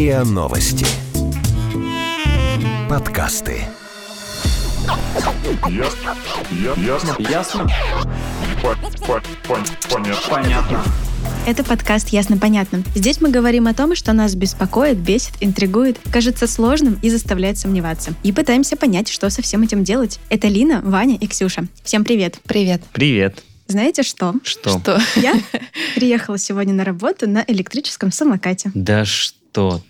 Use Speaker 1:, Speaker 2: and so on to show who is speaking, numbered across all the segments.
Speaker 1: РИА Новости. Подкасты.
Speaker 2: Ясно. Ясно.
Speaker 3: Ясно?
Speaker 2: По- по- пон- Понятно.
Speaker 3: Понятно.
Speaker 4: Это подкаст «Ясно-понятно». Здесь мы говорим о том, что нас беспокоит, бесит, интригует, кажется сложным и заставляет сомневаться. И пытаемся понять, что со всем этим делать. Это Лина, Ваня и Ксюша. Всем привет.
Speaker 5: Привет.
Speaker 3: Привет.
Speaker 4: Знаете что?
Speaker 3: Что?
Speaker 5: Что?
Speaker 4: Я приехала сегодня на работу на электрическом самокате.
Speaker 3: Да что ты.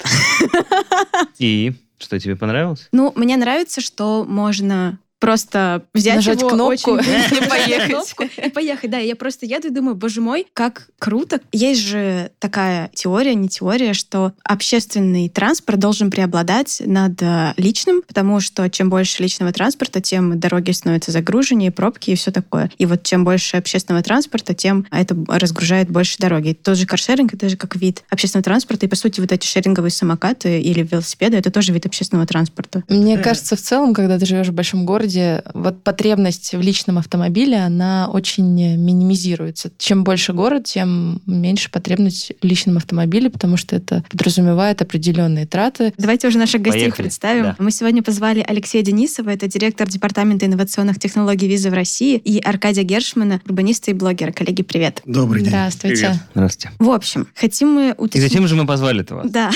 Speaker 3: И? Что, тебе понравилось?
Speaker 4: Ну, мне нравится, что можно просто взять
Speaker 5: Нажать
Speaker 4: его
Speaker 5: кнопку
Speaker 4: очень
Speaker 5: и поехать.
Speaker 4: И поехать, да. Я просто еду и думаю, боже мой, как круто. Есть же такая теория, не теория, что общественный транспорт должен преобладать над э, личным, потому что чем больше личного транспорта, тем дороги становятся загруженнее, пробки и все такое. И вот чем больше общественного транспорта, тем это разгружает больше дороги. Тот же каршеринг, это же как вид общественного транспорта. И, по сути, вот эти шеринговые самокаты или велосипеды, это тоже вид общественного транспорта.
Speaker 5: Мне кажется, в целом, когда ты живешь в большом городе, вот потребность в личном автомобиле, она очень минимизируется. Чем больше город, тем меньше потребность в личном автомобиле, потому что это подразумевает определенные траты.
Speaker 4: Давайте уже наших гостей
Speaker 3: Поехали.
Speaker 4: представим.
Speaker 3: Да.
Speaker 4: Мы сегодня позвали Алексея Денисова, это директор Департамента инновационных технологий визы в России, и Аркадия Гершмана, урбаниста и блогера. Коллеги, привет.
Speaker 6: Добрый день.
Speaker 5: Здравствуйте.
Speaker 3: Здравствуйте.
Speaker 4: В общем, хотим мы
Speaker 3: И
Speaker 4: уточнить...
Speaker 3: зачем же мы позвали-то вас,
Speaker 4: Да.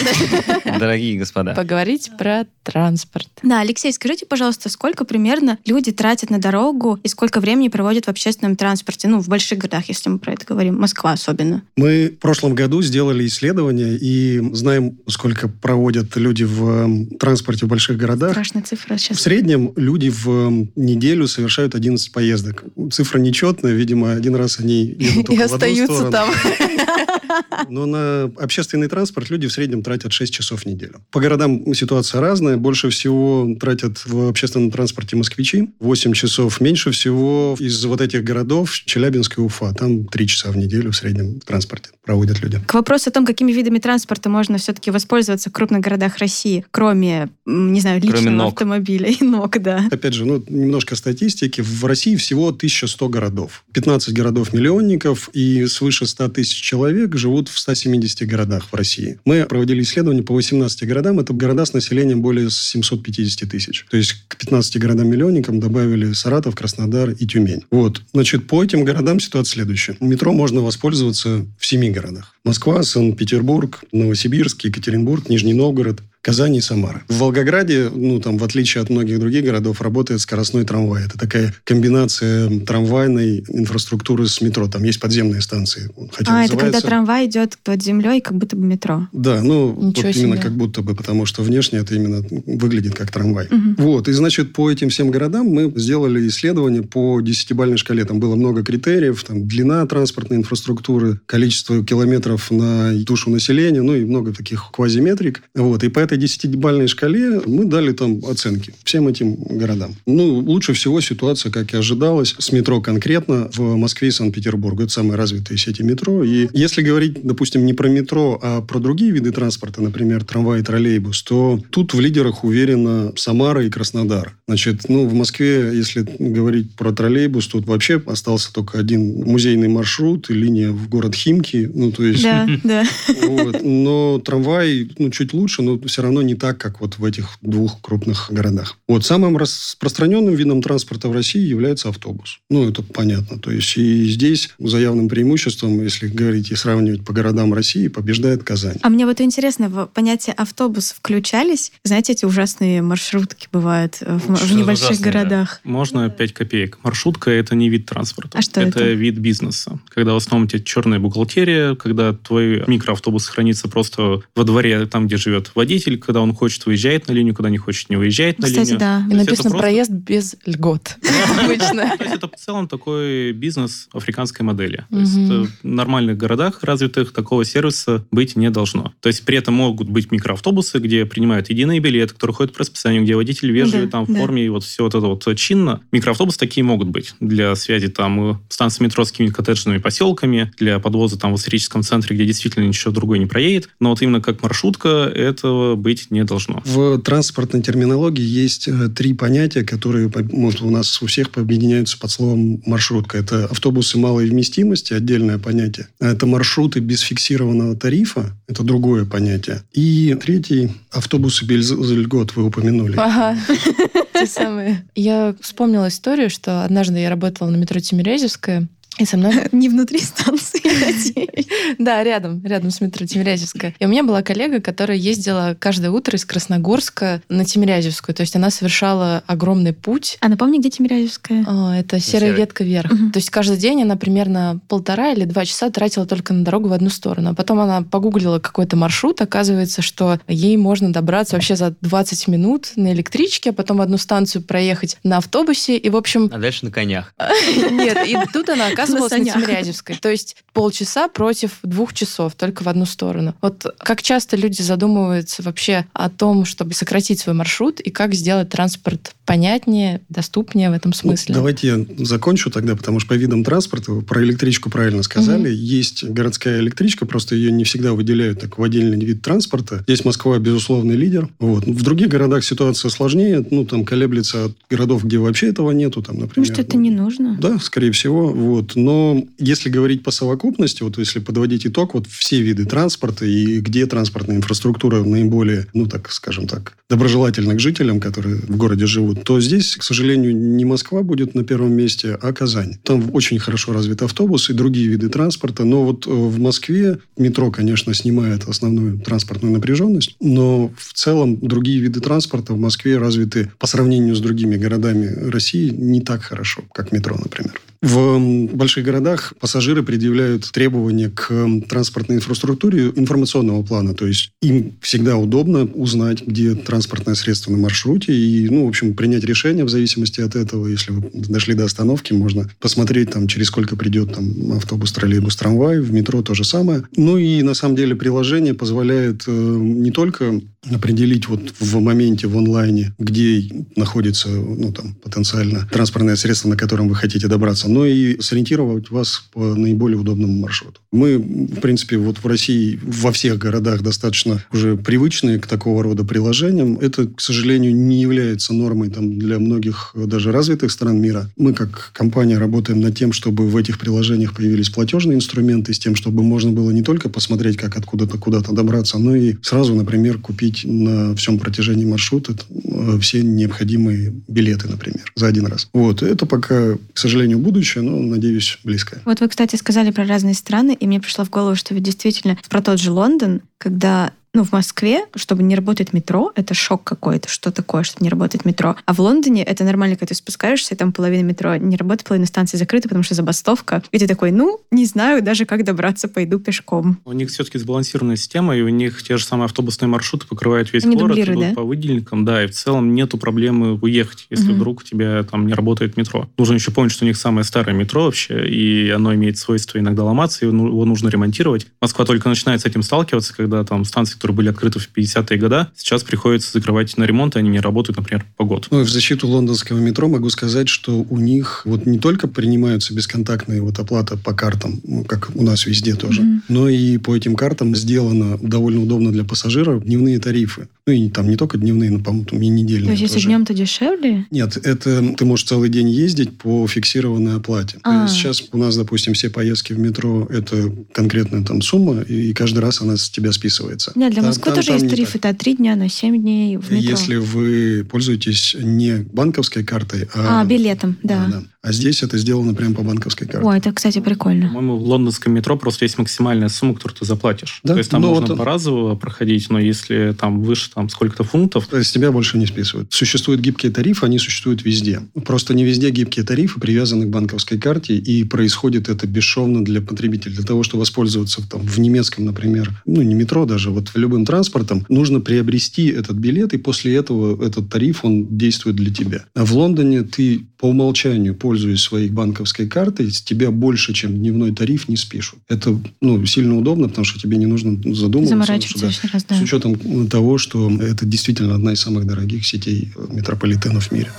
Speaker 3: дорогие господа?
Speaker 5: Поговорить про транспорт.
Speaker 4: Да, Алексей, скажите, пожалуйста, сколько примерно люди тратят на дорогу и сколько времени проводят в общественном транспорте? Ну, в больших городах, если мы про это говорим. Москва особенно.
Speaker 6: Мы в прошлом году сделали исследование и знаем, сколько проводят люди в эм, транспорте в больших городах.
Speaker 4: Страшная цифра
Speaker 6: В
Speaker 4: сейчас.
Speaker 6: среднем люди в эм, неделю совершают 11 поездок. Цифра нечетная, видимо, один раз они едут
Speaker 5: И
Speaker 6: в
Speaker 5: остаются там.
Speaker 6: Но на общественный транспорт люди в среднем тратят 6 часов в неделю. По городам ситуация разная. Больше всего тратят в общественном транспорте москвичи. 8 часов. Меньше всего из вот этих городов Челябинск и Уфа. Там 3 часа в неделю в среднем в транспорте проводят люди.
Speaker 4: К вопросу о том, какими видами транспорта можно все-таки воспользоваться в крупных городах России, кроме, не знаю,
Speaker 3: Кроме
Speaker 4: личного
Speaker 3: ног.
Speaker 4: автомобиля и ног, да.
Speaker 6: Опять же, ну, немножко статистики. В России всего 1100 городов. 15 городов-миллионников и свыше 100 тысяч человек живут в 170 городах в России. Мы проводили исследования по 18 городам. Это города с населением более 750 тысяч. То есть к 15 городам-миллионникам добавили Саратов, Краснодар и Тюмень. Вот. Значит, по этим городам ситуация следующая. Метро можно воспользоваться в 7 городах. Москва, Санкт-Петербург, Новосибирск, Екатеринбург, Нижний Новгород, Казань и Самара. В Волгограде, ну, там, в отличие от многих других городов, работает скоростной трамвай. Это такая комбинация трамвайной инфраструктуры с метро. Там есть подземные станции. Хотя
Speaker 4: а, это когда
Speaker 6: называется-
Speaker 4: трамвай идет под землей, как будто бы метро.
Speaker 6: Да, ну, вот
Speaker 5: Ничего
Speaker 6: именно
Speaker 5: себе.
Speaker 6: как будто бы, потому что внешне это именно выглядит как трамвай.
Speaker 4: Мгм.
Speaker 6: Вот, и, значит, по этим всем городам мы сделали исследование по десятибальной шкале. Там было много критериев, там длина транспортной инфраструктуры, количество километров на душу населения, ну и много таких квазиметрик. Вот, и по этой десятибальной шкале мы дали там оценки всем этим городам. Ну, лучше всего ситуация, как и ожидалось, с метро конкретно в Москве и Санкт-Петербурге. Это самые развитые сети метро. И если говорить, допустим, не про метро, а про другие виды транспорта, например, трамвай и троллейбус, то тут в лидерах уверенно Самара и Краснодар. Значит, ну, в Москве, если говорить про троллейбус, тут вообще остался только один музейный маршрут и линия в город Химки. Ну, то есть...
Speaker 4: Да, да.
Speaker 6: Вот. Но трамвай ну, чуть лучше, но все равно не так, как вот в этих двух крупных городах. Вот самым распространенным видом транспорта в России является автобус. Ну, это понятно. То есть и здесь за явным преимуществом, если говорить и сравнивать по городам России, побеждает Казань.
Speaker 4: А мне вот интересно, в понятие автобус включались? Знаете, эти ужасные маршрутки бывают э, в, в небольших
Speaker 7: ужасные?
Speaker 4: городах.
Speaker 7: Можно 5 копеек. Маршрутка – это не вид транспорта.
Speaker 4: А что это?
Speaker 7: вид бизнеса. Когда в основном у тебя черная бухгалтерия, когда твой микроавтобус хранится просто во дворе, там, где живет водитель, когда он хочет, выезжает на линию, когда не хочет, не выезжает на
Speaker 4: Кстати,
Speaker 7: линию.
Speaker 4: да.
Speaker 5: И
Speaker 7: То это
Speaker 5: написано
Speaker 7: просто-
Speaker 5: проезд без льгот. Обычно.
Speaker 7: То есть это в целом такой бизнес африканской модели. То есть в нормальных городах развитых такого сервиса быть не должно. То есть при этом могут быть микроавтобусы, где принимают единый билет, который ходит по расписанию, где водитель вежливый,
Speaker 4: Да,
Speaker 7: там в
Speaker 4: да.
Speaker 7: форме, и вот все вот это вот чинно. Микроавтобусы такие могут быть для связи там станции метро с какими-то коттеджными поселками, для подвоза там в историческом центре, где действительно ничего другое не проедет. Но вот именно как маршрутка, этого быть не должно.
Speaker 6: В транспортной терминологии есть э, три понятия, которые по- вот, у нас у всех объединяются под словом маршрутка. Это автобусы малой вместимости, отдельное понятие. Это маршруты без фиксированного тарифа, это другое понятие. И третий автобусы без льгот вы упомянули.
Speaker 5: Ага. Те самые. Я вспомнила историю, что однажды я работала на метро Тимирязевская, и со мной...
Speaker 4: Не внутри станции, надеюсь.
Speaker 5: Да, рядом, рядом с метро Тимирязевская. И у меня была коллега, которая ездила каждое утро из Красногорска на Тимирязевскую. То есть она совершала огромный путь.
Speaker 4: А напомни, где Тимирязевская?
Speaker 5: А, Это серая ветка вверх. То есть каждый день она примерно полтора или два часа тратила только на дорогу в одну сторону. А потом она погуглила какой-то маршрут. Оказывается, что ей можно добраться вообще за 20 минут на электричке, а потом одну станцию проехать на автобусе. И, в общем,
Speaker 3: А дальше на конях.
Speaker 5: нет, и тут она на
Speaker 4: санях.
Speaker 5: Тимирязевской. То есть полчаса против двух часов, только в одну сторону. Вот как часто люди задумываются вообще о том, чтобы сократить свой маршрут и как сделать транспорт понятнее, доступнее в этом
Speaker 6: Ну,
Speaker 5: смысле?
Speaker 6: давайте я закончу тогда, потому что по видам транспорта, вы про электричку правильно сказали, есть городская электричка, просто ее не всегда выделяют так в отдельный вид транспорта. Здесь Москва, безусловный лидер. Вот. В других городах ситуация сложнее, ну, там колеблется от городов, где вообще этого нету, там, например.
Speaker 4: Может, это не нужно?
Speaker 6: Да, скорее всего. Вот. Но если говорить по совокупности, вот если подводить итог, вот все виды транспорта и где транспортная инфраструктура наиболее, ну так скажем так, доброжелательна к жителям, которые в городе живут, то здесь, к сожалению, не Москва будет на первом месте, а Казань. Там очень хорошо развит автобус и другие виды транспорта. Но вот э, в Москве метро, конечно, снимает основную транспортную напряженность, но в целом другие виды транспорта в Москве развиты по сравнению с другими городами России не так хорошо, как метро, например. В больших городах пассажиры предъявляют требования к транспортной инфраструктуре информационного плана. То есть им всегда удобно узнать, где транспортное средство на маршруте и, ну, в общем, принять решение в зависимости от этого. Если вы дошли до остановки, можно посмотреть, там, через сколько придет там, автобус, троллейбус, трамвай. В метро то же самое. Ну и, на самом деле, приложение позволяет э, не только определить вот в моменте в онлайне, где находится ну, там, потенциально транспортное средство, на котором вы хотите добраться, но и сориентировать вас по наиболее удобному маршруту. Мы, в принципе, вот в России во всех городах достаточно уже привычны к такого рода приложениям. Это, к сожалению, не является нормой там, для многих даже развитых стран мира. Мы, как компания, работаем над тем, чтобы в этих приложениях появились платежные инструменты, с тем, чтобы можно было не только посмотреть, как откуда-то куда-то добраться, но и сразу, например, купить на всем протяжении маршрута э, все необходимые билеты, например, за один раз. Вот. Это пока, к сожалению, будущее, но, надеюсь, близкое.
Speaker 4: Вот вы, кстати, сказали про разные страны, и мне пришло в голову, что ведь действительно про тот же Лондон, когда ну, в Москве, чтобы не работает метро, это шок какой-то, что такое, что не работает метро. А в Лондоне это нормально, когда ты спускаешься, и там половина метро не работает, половина станции закрыта, потому что забастовка. И ты такой, ну, не знаю даже, как добраться, пойду пешком.
Speaker 7: У них все-таки сбалансированная система, и у них те же самые автобусные маршруты покрывают весь
Speaker 4: Они
Speaker 7: город, идут
Speaker 4: да?
Speaker 7: по выделенникам, да, и в целом нету проблемы уехать, если
Speaker 4: Мгм.
Speaker 7: вдруг у тебя там не работает метро. Нужно еще помнить, что у них самое старое метро вообще, и оно имеет свойство иногда ломаться, и ну- его нужно ремонтировать. Москва только начинает с этим сталкиваться, когда там станции, которые были открыты в 50-е годы, сейчас приходится закрывать на ремонт, и они не работают, например, по год.
Speaker 6: Ну и в защиту лондонского метро могу сказать, что у них вот не только принимаются бесконтактные вот оплата по картам, ну, как у нас везде тоже,
Speaker 4: Мгм.
Speaker 6: но и по этим картам сделано довольно удобно для пассажиров дневные тарифы. Ну и там не только дневные, но, по-моему, там и недельные
Speaker 4: То есть, если
Speaker 6: тоже.
Speaker 4: днем, то дешевле?
Speaker 6: Нет, это ты можешь целый день ездить по фиксированной оплате.
Speaker 4: А.
Speaker 6: сейчас у нас, допустим, все поездки в метро это конкретная там сумма, и каждый раз она с тебя списывается.
Speaker 4: Нет, для
Speaker 6: Там-
Speaker 4: Москвы
Speaker 6: там-
Speaker 4: тоже
Speaker 6: там
Speaker 4: есть
Speaker 6: так.
Speaker 4: Это 3 дня на 7 дней в метро.
Speaker 6: Если вы пользуетесь не банковской картой, а,
Speaker 4: А, билетом, да.
Speaker 6: А здесь это сделано прямо по банковской карте.
Speaker 4: О, это, кстати, прикольно.
Speaker 7: По-моему, в лондонском метро просто есть максимальная сумма, которую ты заплатишь.
Speaker 6: Да,
Speaker 7: То есть там
Speaker 6: ну
Speaker 7: можно
Speaker 6: вот-
Speaker 7: поразово проходить, но если там выше там сколько-то фунтов,
Speaker 6: То есть тебя больше не списывают. Существуют гибкие тарифы, они существуют везде. Просто не везде гибкие тарифы привязаны к банковской карте, и происходит это бесшовно для потребителя. Для того, чтобы воспользоваться там, в немецком, например, ну, не метро даже, вот любым транспортом, нужно приобрести этот билет, и после этого этот тариф, он действует для тебя. А в Лондоне ты по умолчанию, пользуясь своей банковской картой, с тебя больше, чем дневной тариф, не спишут. Это ну, сильно удобно, потому что тебе не нужно задумываться.
Speaker 4: Заморачиваться
Speaker 6: что, да,
Speaker 4: лишний раз, да.
Speaker 6: с учетом того, что это действительно одна из самых дорогих сетей метрополитенов в мире.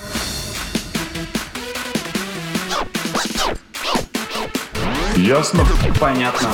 Speaker 2: Ясно?
Speaker 3: Понятно.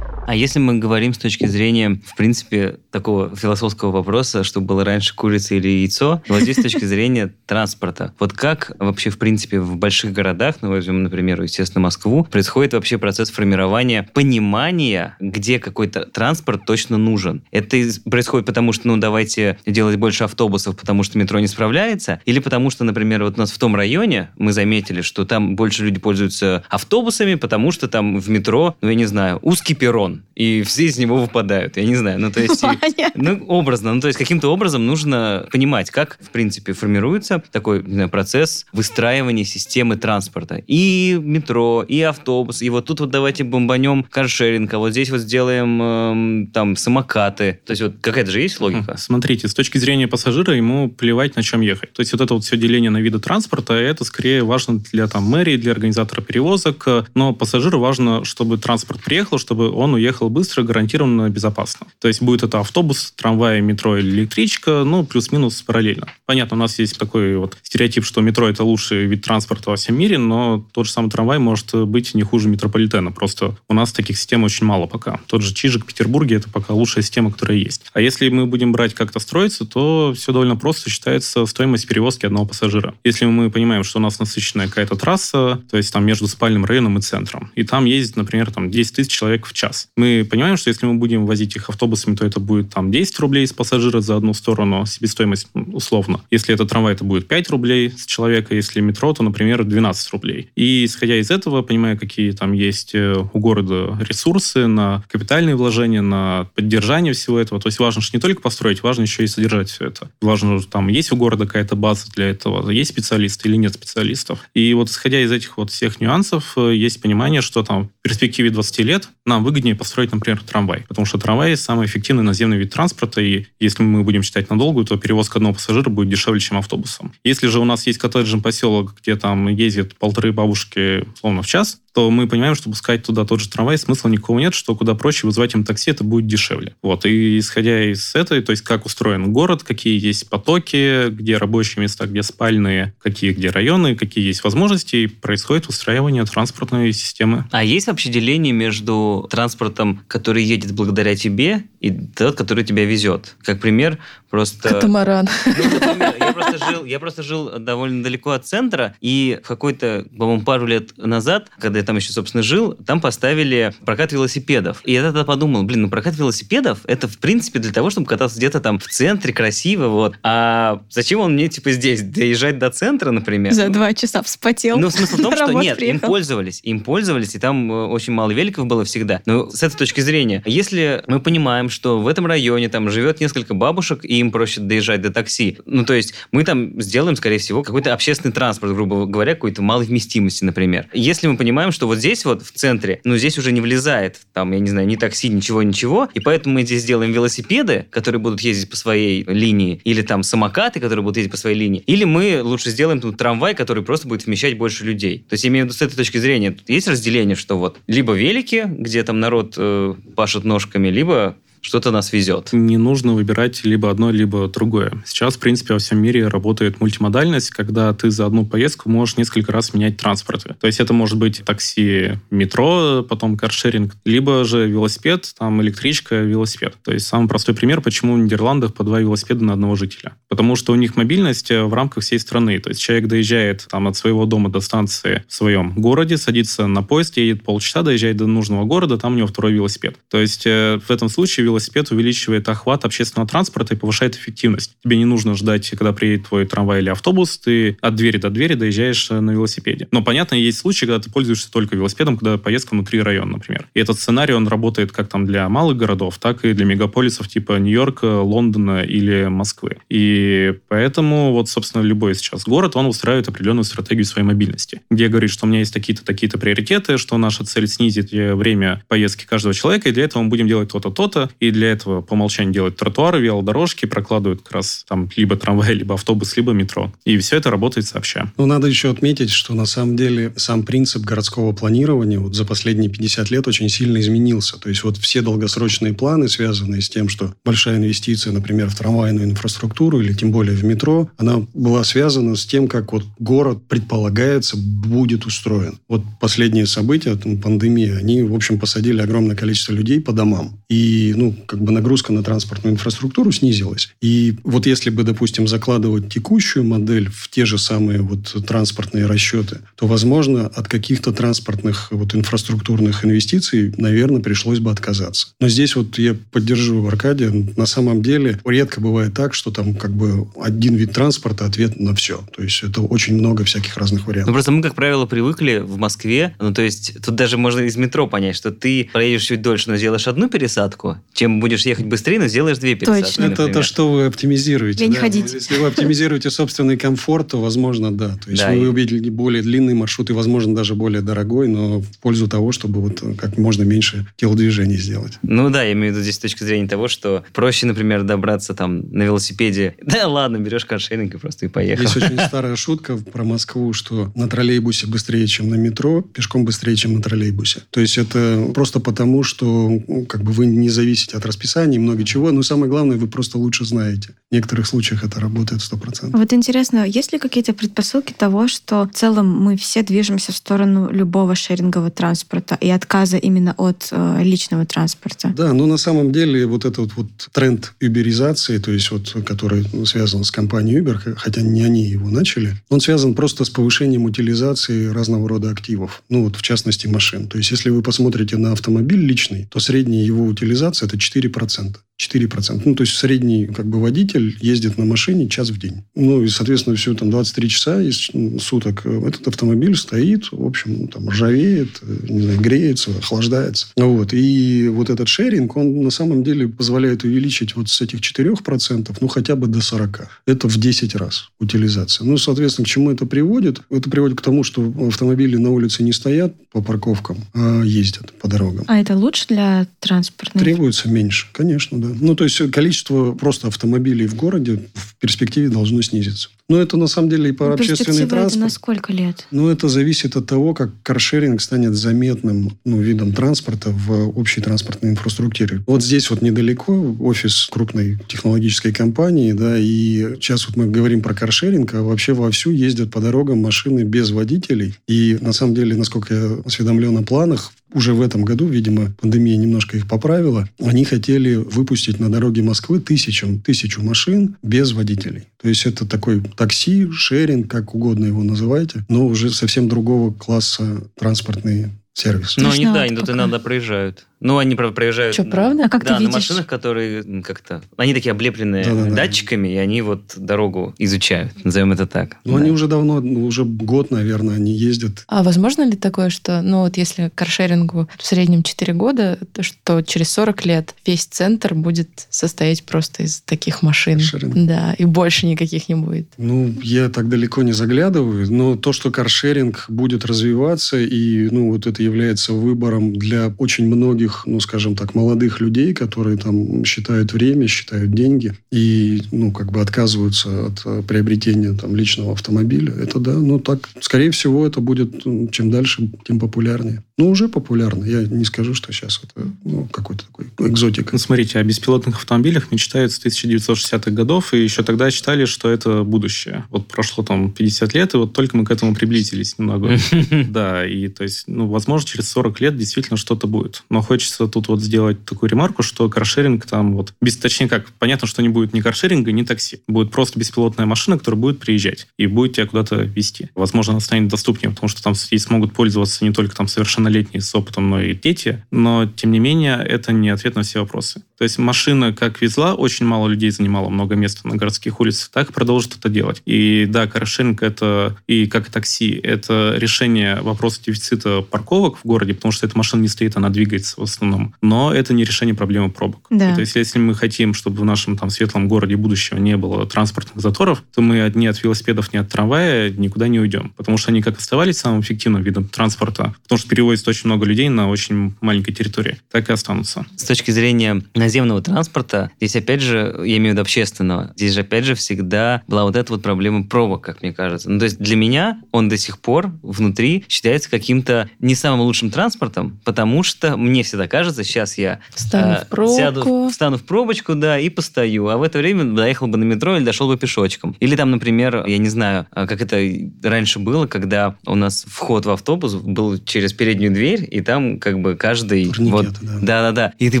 Speaker 3: А если мы говорим с точки зрения, в принципе, такого философского вопроса, что было раньше курица или яйцо, вот здесь с точки зрения транспорта. Вот как вообще, в принципе, в больших городах, ну, возьмем, например, естественно, Москву, происходит вообще процесс формирования понимания, где какой-то транспорт точно нужен? Это происходит потому, что, ну, давайте делать больше автобусов, потому что метро не справляется, или потому что, например, вот у нас в том районе мы заметили, что там больше люди пользуются автобусами, потому что там в метро, ну, я не знаю, узкий перрон, и все из него выпадают. Я не знаю, ну, то есть... и- ну, образно. Ну, то есть каким-то образом нужно понимать, как, в принципе, формируется такой не знаю, процесс выстраивания системы транспорта. И метро, и автобус. И вот тут вот давайте бомбанем каршеринг, а вот здесь вот сделаем эм, там самокаты. То есть вот какая-то же есть логика?
Speaker 7: Смотрите, с точки зрения пассажира ему плевать, на чем ехать. То есть вот это вот все деление на виды транспорта, это скорее важно для там мэрии, для организатора перевозок, э, но пассажиру важно, чтобы транспорт приехал, чтобы он уехал быстро, гарантированно, безопасно. То есть будет это автобус, трамвай, метро или электричка, ну, плюс-минус параллельно. Понятно, у нас есть такой вот стереотип, что метро это лучший вид транспорта во всем мире, но тот же самый трамвай может быть не хуже метрополитена. Просто у нас таких систем очень мало пока. Тот же Чижик в Петербурге это пока лучшая система, которая есть. А если мы будем брать как-то строиться, то все довольно просто считается стоимость перевозки одного пассажира. Если мы понимаем, что у нас насыщенная какая-то трасса, то есть там между спальным районом и центром, и там ездит, например, там 10 тысяч человек в час. Мы понимаем, что если мы будем возить их автобусами, то это будет там 10 рублей с пассажира за одну сторону, себестоимость м, условно. Если это трамвай, это будет 5 рублей с человека, если метро, то, например, 12 рублей. И исходя из этого, понимая, какие там есть э, у города ресурсы на капитальные вложения, на поддержание всего этого, то есть важно же не только построить, важно еще и содержать все это. Важно, там есть у города какая-то база для этого, есть специалисты или нет специалистов. И вот исходя из этих вот всех нюансов, э, есть понимание, что там в перспективе 20 лет нам выгоднее построить, например, трамвай. Потому что трамвай самый эффективный наземный вид транспорта, и если мы будем считать надолго, то перевозка одного пассажира будет дешевле, чем автобусом. Если же у нас есть коттеджный поселок, где там ездит полторы бабушки, условно, в час, то мы понимаем, что пускать туда тот же трамвай смысла никакого нет, что куда проще вызвать им такси, это будет дешевле. Вот, и исходя из этой, то есть как устроен город, какие есть потоки, где рабочие места, где спальные, какие где районы, какие есть возможности, происходит устраивание транспортной системы.
Speaker 3: А есть вообще деление между транспортом, который едет благодаря тебе, и тот, который тебя везет? Как пример, просто...
Speaker 5: Катамаран.
Speaker 3: Ну, например, я просто жил, я просто жил довольно далеко от центра, и в какой-то, по-моему, пару лет назад, когда я там еще, собственно, жил, там поставили прокат велосипедов. И я тогда подумал, блин, ну прокат велосипедов, это, в принципе, для того, чтобы кататься где-то там в центре, красиво, вот. А зачем он мне, типа, здесь, доезжать до центра, например?
Speaker 4: За два часа вспотел.
Speaker 3: Ну, смысл в том, что нет, им
Speaker 4: приехал.
Speaker 3: пользовались, им пользовались, и там э, очень мало великов было всегда. Но с этой точки зрения, если мы понимаем, что в этом районе там живет несколько бабушек, и им проще доезжать до такси, ну, то есть мы там сделаем, скорее всего, какой-то общественный транспорт, грубо говоря, какой-то малой вместимости, например. Если мы понимаем, что вот здесь вот в центре, ну, здесь уже не влезает, там, я не знаю, ни такси, ничего, ничего, и поэтому мы здесь сделаем велосипеды, которые будут ездить по своей линии, или там самокаты, которые будут ездить по своей линии, или мы лучше сделаем тут трамвай, который просто будет вмещать больше людей. То есть я имею в виду с этой точки зрения, тут есть разделение, что вот либо велики, где там народ э, пашет ножками, либо что-то нас везет.
Speaker 7: Не нужно выбирать либо одно, либо другое. Сейчас, в принципе, во всем мире работает мультимодальность, когда ты за одну поездку можешь несколько раз менять транспорты. То есть это может быть такси, метро, потом каршеринг, либо же велосипед, там электричка, велосипед. То есть самый простой пример, почему в Нидерландах по два велосипеда на одного жителя. Потому что у них мобильность э, в рамках всей страны. То есть человек доезжает там от своего дома до станции в своем городе, садится на поезд, едет полчаса, доезжает до нужного города, там у него второй велосипед. То есть э, в этом случае велосипед увеличивает охват общественного транспорта и повышает эффективность. Тебе не нужно ждать, когда приедет твой трамвай или автобус, ты от двери до двери доезжаешь э, на велосипеде. Но, понятно, есть случаи, когда ты пользуешься только велосипедом, когда поездка внутри района, например. И этот сценарий, он работает как там для малых городов, так и для мегаполисов типа Нью-Йорка, Лондона или Москвы. И поэтому вот, собственно, любой сейчас город, он устраивает определенную стратегию своей мобильности, где говорит, что у меня есть такие-то, такие-то приоритеты, что наша цель снизить э, время поездки каждого человека, и для этого мы будем делать то-то, то-то, и для этого по умолчанию делают тротуары, велодорожки, прокладывают как раз там либо трамвай, либо автобус, либо метро. И все это работает сообща.
Speaker 6: Но надо еще отметить, что на самом деле сам принцип городского планирования вот за последние 50 лет очень сильно изменился. То есть вот все долгосрочные планы, связанные с тем, что большая инвестиция, например, в трамвайную инфраструктуру или тем более в метро, она была связана с тем, как вот город, предполагается, будет устроен. Вот последние события, там, пандемия, они, в общем, посадили огромное количество людей по домам. И, ну, как бы нагрузка на транспортную инфраструктуру снизилась. И вот если бы, допустим, закладывать текущую модель в те же самые вот транспортные расчеты, то, возможно, от каких-то транспортных вот инфраструктурных инвестиций, наверное, пришлось бы отказаться. Но здесь вот я поддерживаю Аркадия. На самом деле редко бывает так, что там как бы один вид транспорта ответ на все. То есть это очень много всяких разных
Speaker 3: Ну,
Speaker 6: вариантов.
Speaker 3: просто мы, как правило, привыкли в Москве, ну, то есть тут даже можно из метро понять, что ты проедешь чуть дольше, но сделаешь одну пересадку, чем будешь ехать быстрее, но сделаешь две пересадки,
Speaker 4: Точно.
Speaker 6: Это,
Speaker 3: например.
Speaker 6: это что вы оптимизируете?
Speaker 4: Где не
Speaker 6: да?
Speaker 4: ходить.
Speaker 6: Если вы оптимизируете собственный комфорт, то, возможно, да. То есть
Speaker 3: Да,
Speaker 6: вы
Speaker 3: и-
Speaker 6: увидели более длинный маршрут и, возможно, даже более дорогой, но в пользу того, чтобы вот как можно меньше телодвижений сделать.
Speaker 3: Ну да, я имею в виду здесь с точки зрения того, что проще, например, добраться там на велосипеде. Да ладно, берешь каршеринг и просто и поехал.
Speaker 6: Есть очень старая шутка про Москву, что на троллейбусе быстрее, чем на метро, пешком быстрее, чем на троллейбусе. То есть это просто потому, что ну, как бы вы не зависите от расписания и много чего, но самое главное, вы просто лучше знаете. В некоторых случаях это работает 100%.
Speaker 4: Вот интересно, есть ли какие-то предпосылки того, что в целом мы все движемся в сторону любого шерингового транспорта и отказа именно от э, личного транспорта?
Speaker 6: Да, но на самом деле вот этот вот тренд уберизации, то есть вот, который связан с компанией Uber, хотя не они его начали, он связан просто с повышением утилизации разного рода активов, ну вот в частности машин. То есть если вы посмотрите на автомобиль личный, то средняя его утилизация это 4%. 4%. Ну, то есть средний как бы водитель ездит на машине час в день. Ну, и, соответственно, все там 23 часа из м, суток э, этот автомобиль стоит, в общем, ну, там ржавеет, э, не знаю, греется, охлаждается. Ну, Вот. И вот этот шеринг, он на самом деле позволяет увеличить вот с этих 4%, ну, хотя бы до 40. Это в 10 раз утилизация. Ну, соответственно, к чему это приводит? Это приводит к тому, что автомобили на улице не стоят по парковкам, а ездят по дорогам.
Speaker 4: А это лучше для транспортной?
Speaker 6: Требуется меньше, конечно, Ну, то есть количество просто автомобилей в городе в перспективе должно снизиться. Но это на самом деле и по
Speaker 4: Ну,
Speaker 6: общественный
Speaker 4: перспектива это
Speaker 6: транспорт.
Speaker 4: на сколько лет?
Speaker 6: Но это зависит от того, как каршеринг станет заметным ну, видом транспорта в общей транспортной инфраструктуре. Вот здесь вот недалеко офис крупной технологической компании, да, и сейчас вот мы говорим про каршеринг, а вообще вовсю ездят по дорогам машины без водителей. И на самом деле, насколько я осведомлен о планах, уже в этом году, видимо, пандемия немножко их поправила, они хотели выпустить на дороге Москвы тысячу, тысячу машин без водителей. То есть это такой такси, шеринг, как угодно его называйте, но уже совсем другого класса транспортный сервис.
Speaker 3: Ну, они, да, они тут иногда проезжают. Ну, они, правда, проезжают...
Speaker 5: Что,
Speaker 3: на-
Speaker 5: правда?
Speaker 4: А как
Speaker 3: да,
Speaker 4: ты
Speaker 3: на
Speaker 4: видишь?
Speaker 3: машинах, которые как-то... Они такие облепленные
Speaker 6: Да-да-да.
Speaker 3: датчиками, и они вот дорогу изучают, назовем это так.
Speaker 6: Но
Speaker 3: Да.
Speaker 6: они уже давно, ну, уже год, наверное, они ездят.
Speaker 5: А возможно ли такое, что, ну вот если каршерингу в среднем 4 года, то что через 40 лет весь центр будет состоять просто из таких машин?
Speaker 6: Каршеринг.
Speaker 5: Да, и больше никаких не будет.
Speaker 6: Ну, я так далеко не заглядываю, но то, что каршеринг будет развиваться, и, ну, вот это является выбором для очень многих, ну, скажем так, молодых людей, которые там считают время, считают деньги и, ну, как бы отказываются от э, приобретения там личного автомобиля. Это да, ну, так, скорее всего, это будет, м, чем дальше, тем популярнее. Ну, уже популярно. Я не скажу, что сейчас это, ну, какой-то такой экзотика.
Speaker 7: Ну, смотрите, о беспилотных автомобилях мечтают с 1960-х годов, и еще тогда считали, что это будущее. Вот прошло там 50 лет, и вот только мы к этому приблизились немного. Да, и то есть, ну, возможно, через 40 лет действительно что-то будет. Но хочется тут вот сделать такую ремарку, что каршеринг там вот, без, точнее как, понятно, что не будет ни каршеринга, ни такси. Будет просто беспилотная машина, которая будет приезжать и будет тебя куда-то везти. Возможно, она станет доступнее, потому что там здесь смогут пользоваться не только там совершеннолетние с опытом, но и дети. Но, тем не менее, это не ответ на все вопросы. То есть машина как везла, очень мало людей занимала много места на городских улицах, так и продолжит это делать. И да, каршеринг это и как и такси, это решение вопроса дефицита парковок в городе, потому что эта машина не стоит, она двигается основном. Но это не решение проблемы пробок.
Speaker 4: Да.
Speaker 7: И то есть если мы хотим, чтобы в нашем там светлом городе будущего не было транспортных заторов, то мы ни от велосипедов, ни от трамвая никуда не уйдем. Потому что они как оставались самым эффективным видом транспорта, потому что перевозят очень много людей на очень маленькой территории, так и останутся.
Speaker 3: С точки зрения наземного транспорта, здесь опять же, я имею в виду общественного, здесь же опять же всегда была вот эта вот проблема пробок, как мне кажется. Ну, то есть для меня он до сих пор внутри считается каким-то не самым лучшим транспортом, потому что мне всегда кажется, сейчас я
Speaker 5: Встану
Speaker 3: э,
Speaker 5: в пробку.
Speaker 3: сяду, встану в пробочку, да, и постою, а в это время доехал бы на метро или дошел бы пешочком. Или там, например, я не знаю, а, как это раньше было, когда у нас вход в автобус был через переднюю дверь, и там как бы каждый...
Speaker 6: Турникеты,
Speaker 3: вот,
Speaker 6: да.
Speaker 3: да-да-да. И ты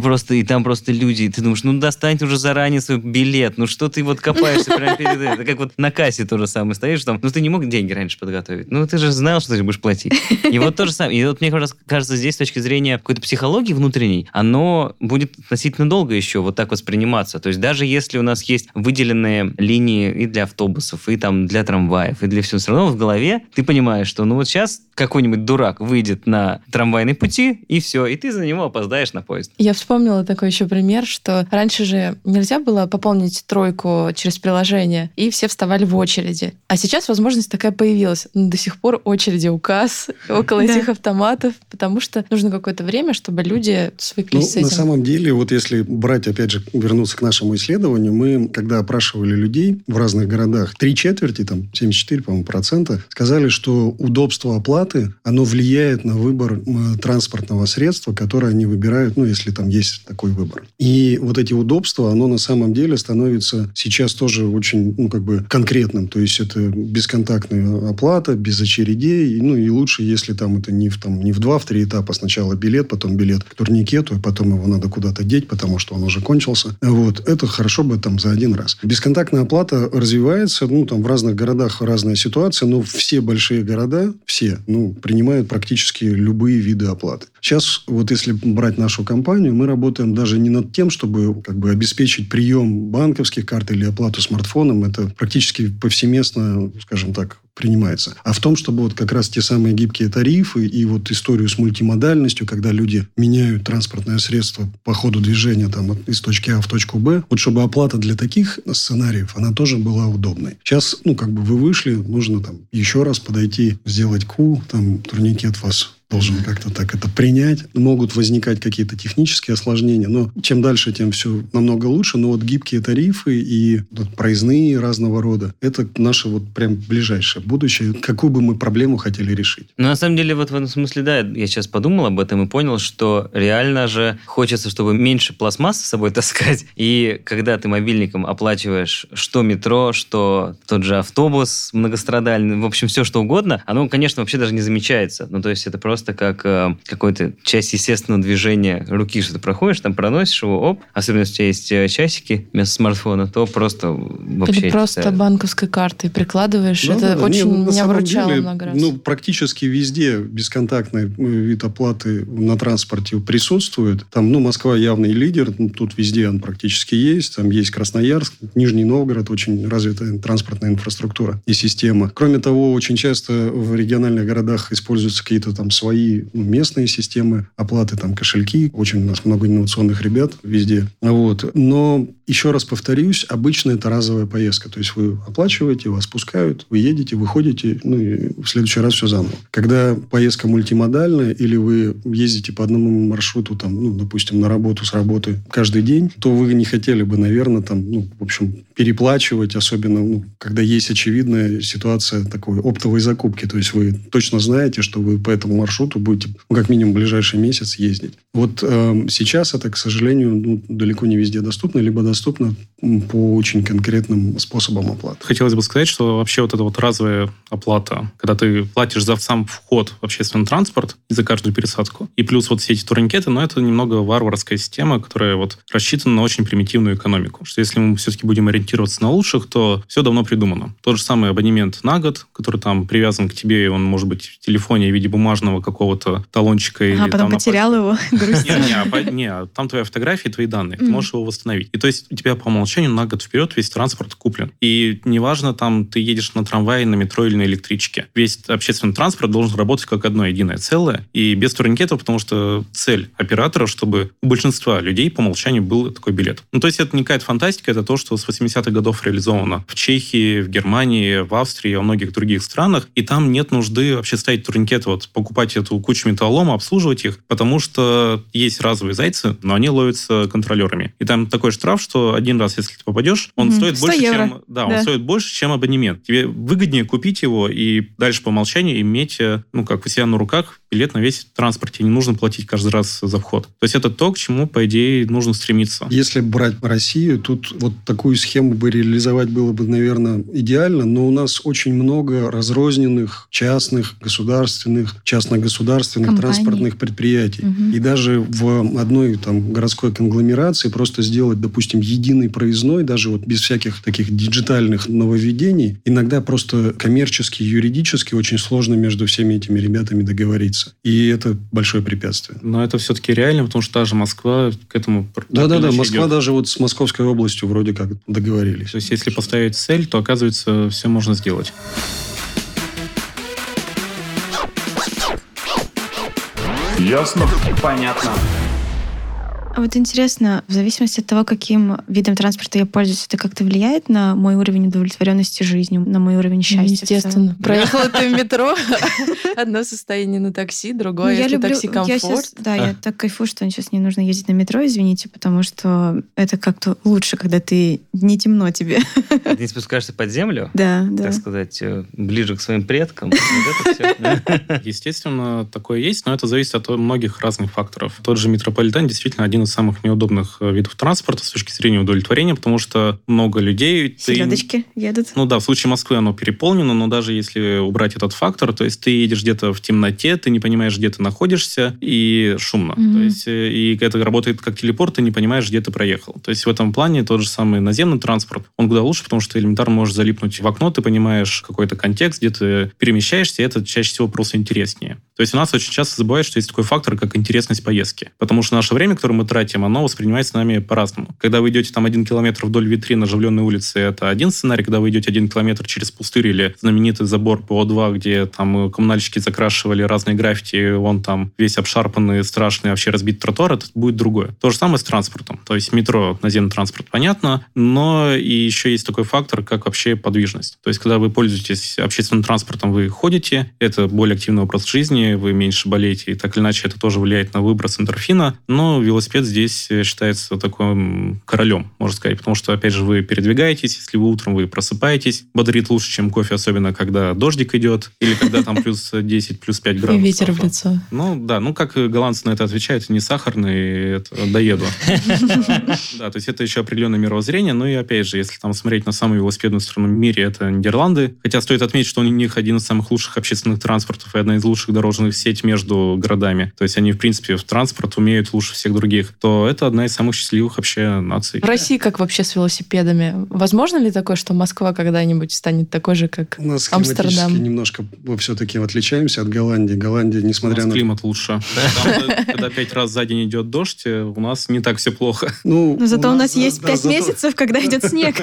Speaker 3: просто, и там просто люди, и ты думаешь, ну достань уже заранее свой билет, ну что ты вот копаешься прямо перед этим? Это как вот на кассе то же самое стоишь, там, ну ты не мог деньги раньше подготовить, ну ты же знал, что ты будешь платить. И вот то же самое. И вот мне кажется, кажется, здесь с точки зрения какой-то психологии внутренней, оно будет относительно долго еще вот так восприниматься. То есть даже если у нас есть выделенные линии и для автобусов, и там для трамваев, и для всего, все равно в голове ты понимаешь, что ну вот сейчас какой-нибудь дурак выйдет на трамвайной пути, и все, и ты за него опоздаешь на поезд.
Speaker 5: Я вспомнила такой еще пример, что раньше же нельзя было пополнить тройку через приложение, и все вставали в очереди. А сейчас возможность такая появилась. Но до сих пор очереди у касс, около этих автоматов, потому что нужно какое-то время, чтобы люди
Speaker 6: Ну,
Speaker 5: свыклись с
Speaker 6: на
Speaker 5: этим.
Speaker 6: самом деле, вот если брать, опять же, вернуться к нашему исследованию, мы, когда опрашивали людей в разных городах, три четверти, там, 74, по-моему, процента, сказали, что удобство оплаты, оно влияет на выбор транспортного средства, которое они выбирают, ну, если там есть такой выбор. И вот эти удобства, оно на самом деле становится сейчас тоже очень, ну, как бы конкретным. То есть это бесконтактная оплата, без очередей. Ну, и лучше, если там это не в, там, не в два, в три этапа. Сначала билет, потом билет к турникету, и потом его надо куда-то деть, потому что он уже кончился. Вот. Это хорошо бы там за один раз. Бесконтактная оплата развивается, ну, там в разных городах разная ситуация, но все большие города, все, ну, принимают практически любые виды оплаты. Сейчас, вот если брать нашу компанию, мы работаем даже не над тем, чтобы как бы обеспечить прием банковских карт или оплату смартфоном. Это практически повсеместно, скажем так, принимается. А в том, чтобы вот как раз те самые гибкие тарифы и вот историю с мультимодальностью, когда люди меняют транспортное средство по ходу движения там, из точки А в точку Б, вот чтобы оплата для таких сценариев, она тоже была удобной. Сейчас, ну, как бы вы вышли, нужно там еще раз подойти, сделать ку, там турникет вас должен как-то так это принять. Могут возникать какие-то технические осложнения, но чем дальше, тем все намного лучше. Но вот гибкие тарифы и проездные разного рода, это наше вот прям ближайшее будущее. Какую бы мы проблему хотели решить.
Speaker 3: Ну, на самом деле, вот в этом смысле, да, я сейчас подумал об этом и понял, что реально же хочется, чтобы меньше пластмассы с собой таскать. И когда ты мобильником оплачиваешь что метро, что тот же автобус многострадальный, в общем, все что угодно, оно, конечно, вообще даже не замечается. Ну, то есть это просто как э, какой-то часть естественного движения руки, что ты проходишь, там проносишь его, оп, особенно если у тебя есть э, часики вместо смартфона, то просто вообще...
Speaker 5: Или просто
Speaker 3: считаю,
Speaker 5: банковской картой прикладываешь.
Speaker 6: Да,
Speaker 5: Это
Speaker 6: да,
Speaker 5: очень
Speaker 6: Не, ну,
Speaker 5: меня
Speaker 6: самом
Speaker 5: выручало
Speaker 6: деле,
Speaker 5: много раз.
Speaker 6: Ну, практически везде бесконтактный э, вид оплаты на транспорте присутствует. Там, ну, Москва явный лидер. ну, Тут везде он практически есть. Там есть Красноярск, Нижний Новгород. Очень развитая транспортная инфраструктура и система. Кроме того, очень часто в региональных городах используются какие-то там свои ну, местные системы оплаты, там кошельки. Очень у нас много инновационных ребят везде. Вот. Но еще раз повторюсь, обычно это разовая поездка. То есть вы оплачиваете, вас пускают, вы едете, выходите, ну и в следующий раз все заново. Когда поездка мультимодальная или вы ездите по одному маршруту, там, ну, допустим, на работу с работы каждый день, то вы не хотели бы, наверное, там, ну, в общем, переплачивать, особенно, ну, когда есть очевидная ситуация такой оптовой закупки. То есть вы точно знаете, что вы по этому маршруту будете, ну, как минимум, ближайший месяц ездить. Вот э, сейчас это, к сожалению, ну, далеко не везде доступно, либо доступно по очень конкретным способам оплаты.
Speaker 7: Хотелось бы сказать, что вообще вот эта вот разовая оплата, когда ты платишь за сам вход в общественный транспорт и за каждую пересадку, и плюс вот все эти турникеты, но это немного варварская система, которая вот рассчитана на очень примитивную экономику. Что если мы все-таки будем ориентироваться на лучших, то все давно придумано. Тот же самый абонемент на год, который там привязан к тебе, и он может быть в телефоне в виде бумажного какого-то талончика. или
Speaker 4: А потом
Speaker 7: там на
Speaker 4: потерял его, грустно.
Speaker 7: не, не, а не, а там твоя фотография, твои данные. Ты можешь его восстановить. И то есть у тебя по умолчанию на год вперед весь транспорт куплен. И неважно, там ты едешь на трамвае, на метро или на электричке. Весь общественный транспорт должен работать как одно единое целое, и без турникетов, потому что цель оператора, чтобы у большинства людей по умолчанию был такой билет. Ну, то есть это не какая-то фантастика, это то, что с 80-х годов реализовано в Чехии, в Германии, в Австрии, во многих других странах, и там нет нужды вообще ставить турникеты, вот покупать эту кучу металлолома, обслуживать их, потому что есть разовые зайцы, но они ловятся контролерами. И там такой штраф, что один раз, если ты попадешь, он
Speaker 4: Мгм.
Speaker 7: стоит
Speaker 4: 100
Speaker 7: больше,
Speaker 4: евро.
Speaker 7: чем... Да,
Speaker 4: Да.
Speaker 7: он стоит больше, чем абонемент. Тебе выгоднее купить его и дальше по умолчанию иметь, э, ну, как у себя на руках, билет на весь транспорт. Тебе не нужно платить каждый раз за вход. То есть это то, к чему, по идее, нужно стремиться.
Speaker 6: Если брать Россию, тут вот такую схему бы реализовать было бы, наверное, идеально, но у нас очень много разрозненных частных, государственных, частно-государственных
Speaker 4: Компаний.
Speaker 6: транспортных предприятий.
Speaker 4: Мгм.
Speaker 6: И даже в одной там городской конгломерации просто сделать, допустим, единый проездной, даже вот без всяких таких диджитальных нововведений, иногда просто коммерчески, юридически очень сложно между всеми этими ребятами договориться. И это большое препятствие.
Speaker 7: Но это все-таки реально, потому что даже Москва к этому...
Speaker 6: Да-да-да, Москва
Speaker 7: идет.
Speaker 6: даже вот с Московской областью вроде как договорились.
Speaker 7: То есть если поставить цель, то, оказывается, все можно сделать.
Speaker 2: Ясно?
Speaker 1: Понятно.
Speaker 4: А вот интересно, в зависимости от того, каким видом транспорта я пользуюсь, это как-то влияет на мой уровень удовлетворенности жизнью, на мой уровень счастья? в целом?
Speaker 5: Естественно. Проехала ты в метро, одно состояние на такси,
Speaker 4: Ну,
Speaker 5: другое,
Speaker 4: я
Speaker 5: если
Speaker 4: люблю,
Speaker 5: такси комфорт.
Speaker 4: да, я так кайфую, что сейчас не нужно ездить на метро, извините, потому что это как-то лучше, когда ты не темно тебе.
Speaker 3: Ты не спускаешься под землю,
Speaker 4: Да, да.
Speaker 3: так сказать, э, ближе к своим предкам.
Speaker 7: Естественно, такое есть, но это зависит от многих разных факторов. Тот же метрополитен действительно один из самых неудобных э, видов транспорта с точки зрения удовлетворения, потому что много людей... ты-
Speaker 4: Селедочки едут.
Speaker 7: Ну да, в случае Москвы оно переполнено, но даже если убрать этот фактор, то есть ты едешь где-то в темноте, ты не понимаешь, где ты находишься, и шумно.
Speaker 4: Мгм.
Speaker 7: То есть э, и это работает как телепорт, ты не понимаешь, где ты проехал. То есть в этом плане тот же самый наземный транспорт, он куда лучше, потому что элементарно можешь залипнуть в окно, ты понимаешь какой-то контекст, где ты перемещаешься, и это чаще всего просто интереснее. То есть у нас очень часто забывают, что есть такой фактор, как интересность поездки. Потому что наше время, которое мы тратим, оно воспринимается нами по-разному. Когда вы идете там один километр вдоль витрин оживленной улицы, это один сценарий. Когда вы идете один километр через пустырь или знаменитый забор ПО-2, где там э, коммунальщики закрашивали разные граффити, он там весь обшарпанный, страшный, вообще разбит тротуар, это будет другое. То же самое с транспортом. То есть метро, наземный транспорт, понятно, но и еще есть такой фактор, как вообще подвижность. То есть когда вы пользуетесь общественным транспортом, вы ходите, это более активный образ жизни, вы меньше болеете, и так или иначе это тоже влияет на выброс эндорфина, но велосипед здесь э, считается таким королем, можно сказать, потому что, опять же, вы передвигаетесь, если вы утром вы просыпаетесь, бодрит лучше, чем кофе, особенно когда дождик идет, или когда там плюс 10, плюс 5
Speaker 5: И
Speaker 7: градусов.
Speaker 5: ветер в лицо.
Speaker 7: Ну, да, ну, как голландцы на это отвечают, не сахарный, это доеду. Да, то есть это еще определенное мировоззрение. Ну и опять же, если там смотреть на самую велосипедную страну в мире, это Нидерланды. Хотя стоит отметить, что у них один из самых лучших общественных транспортов и одна из лучших дорожных сеть между городами. То есть они, в принципе, в транспорт умеют лучше всех других. То это одна из самых счастливых вообще наций.
Speaker 5: В России как вообще с велосипедами? Возможно ли такое, что Москва когда-нибудь станет такой же, как
Speaker 6: У нас
Speaker 5: Амстердам?
Speaker 6: климатически немножко все-таки отличаемся от Голландии. Голландия,
Speaker 7: У
Speaker 6: несмотря
Speaker 7: нас
Speaker 6: на...
Speaker 7: климат лучше. Там, когда- пять раз за день идет дождь, э, у нас не так все плохо.
Speaker 6: Ну,
Speaker 4: Но зато у нас есть
Speaker 6: да,
Speaker 4: пять
Speaker 6: зато-
Speaker 4: месяцев, когда идет снег.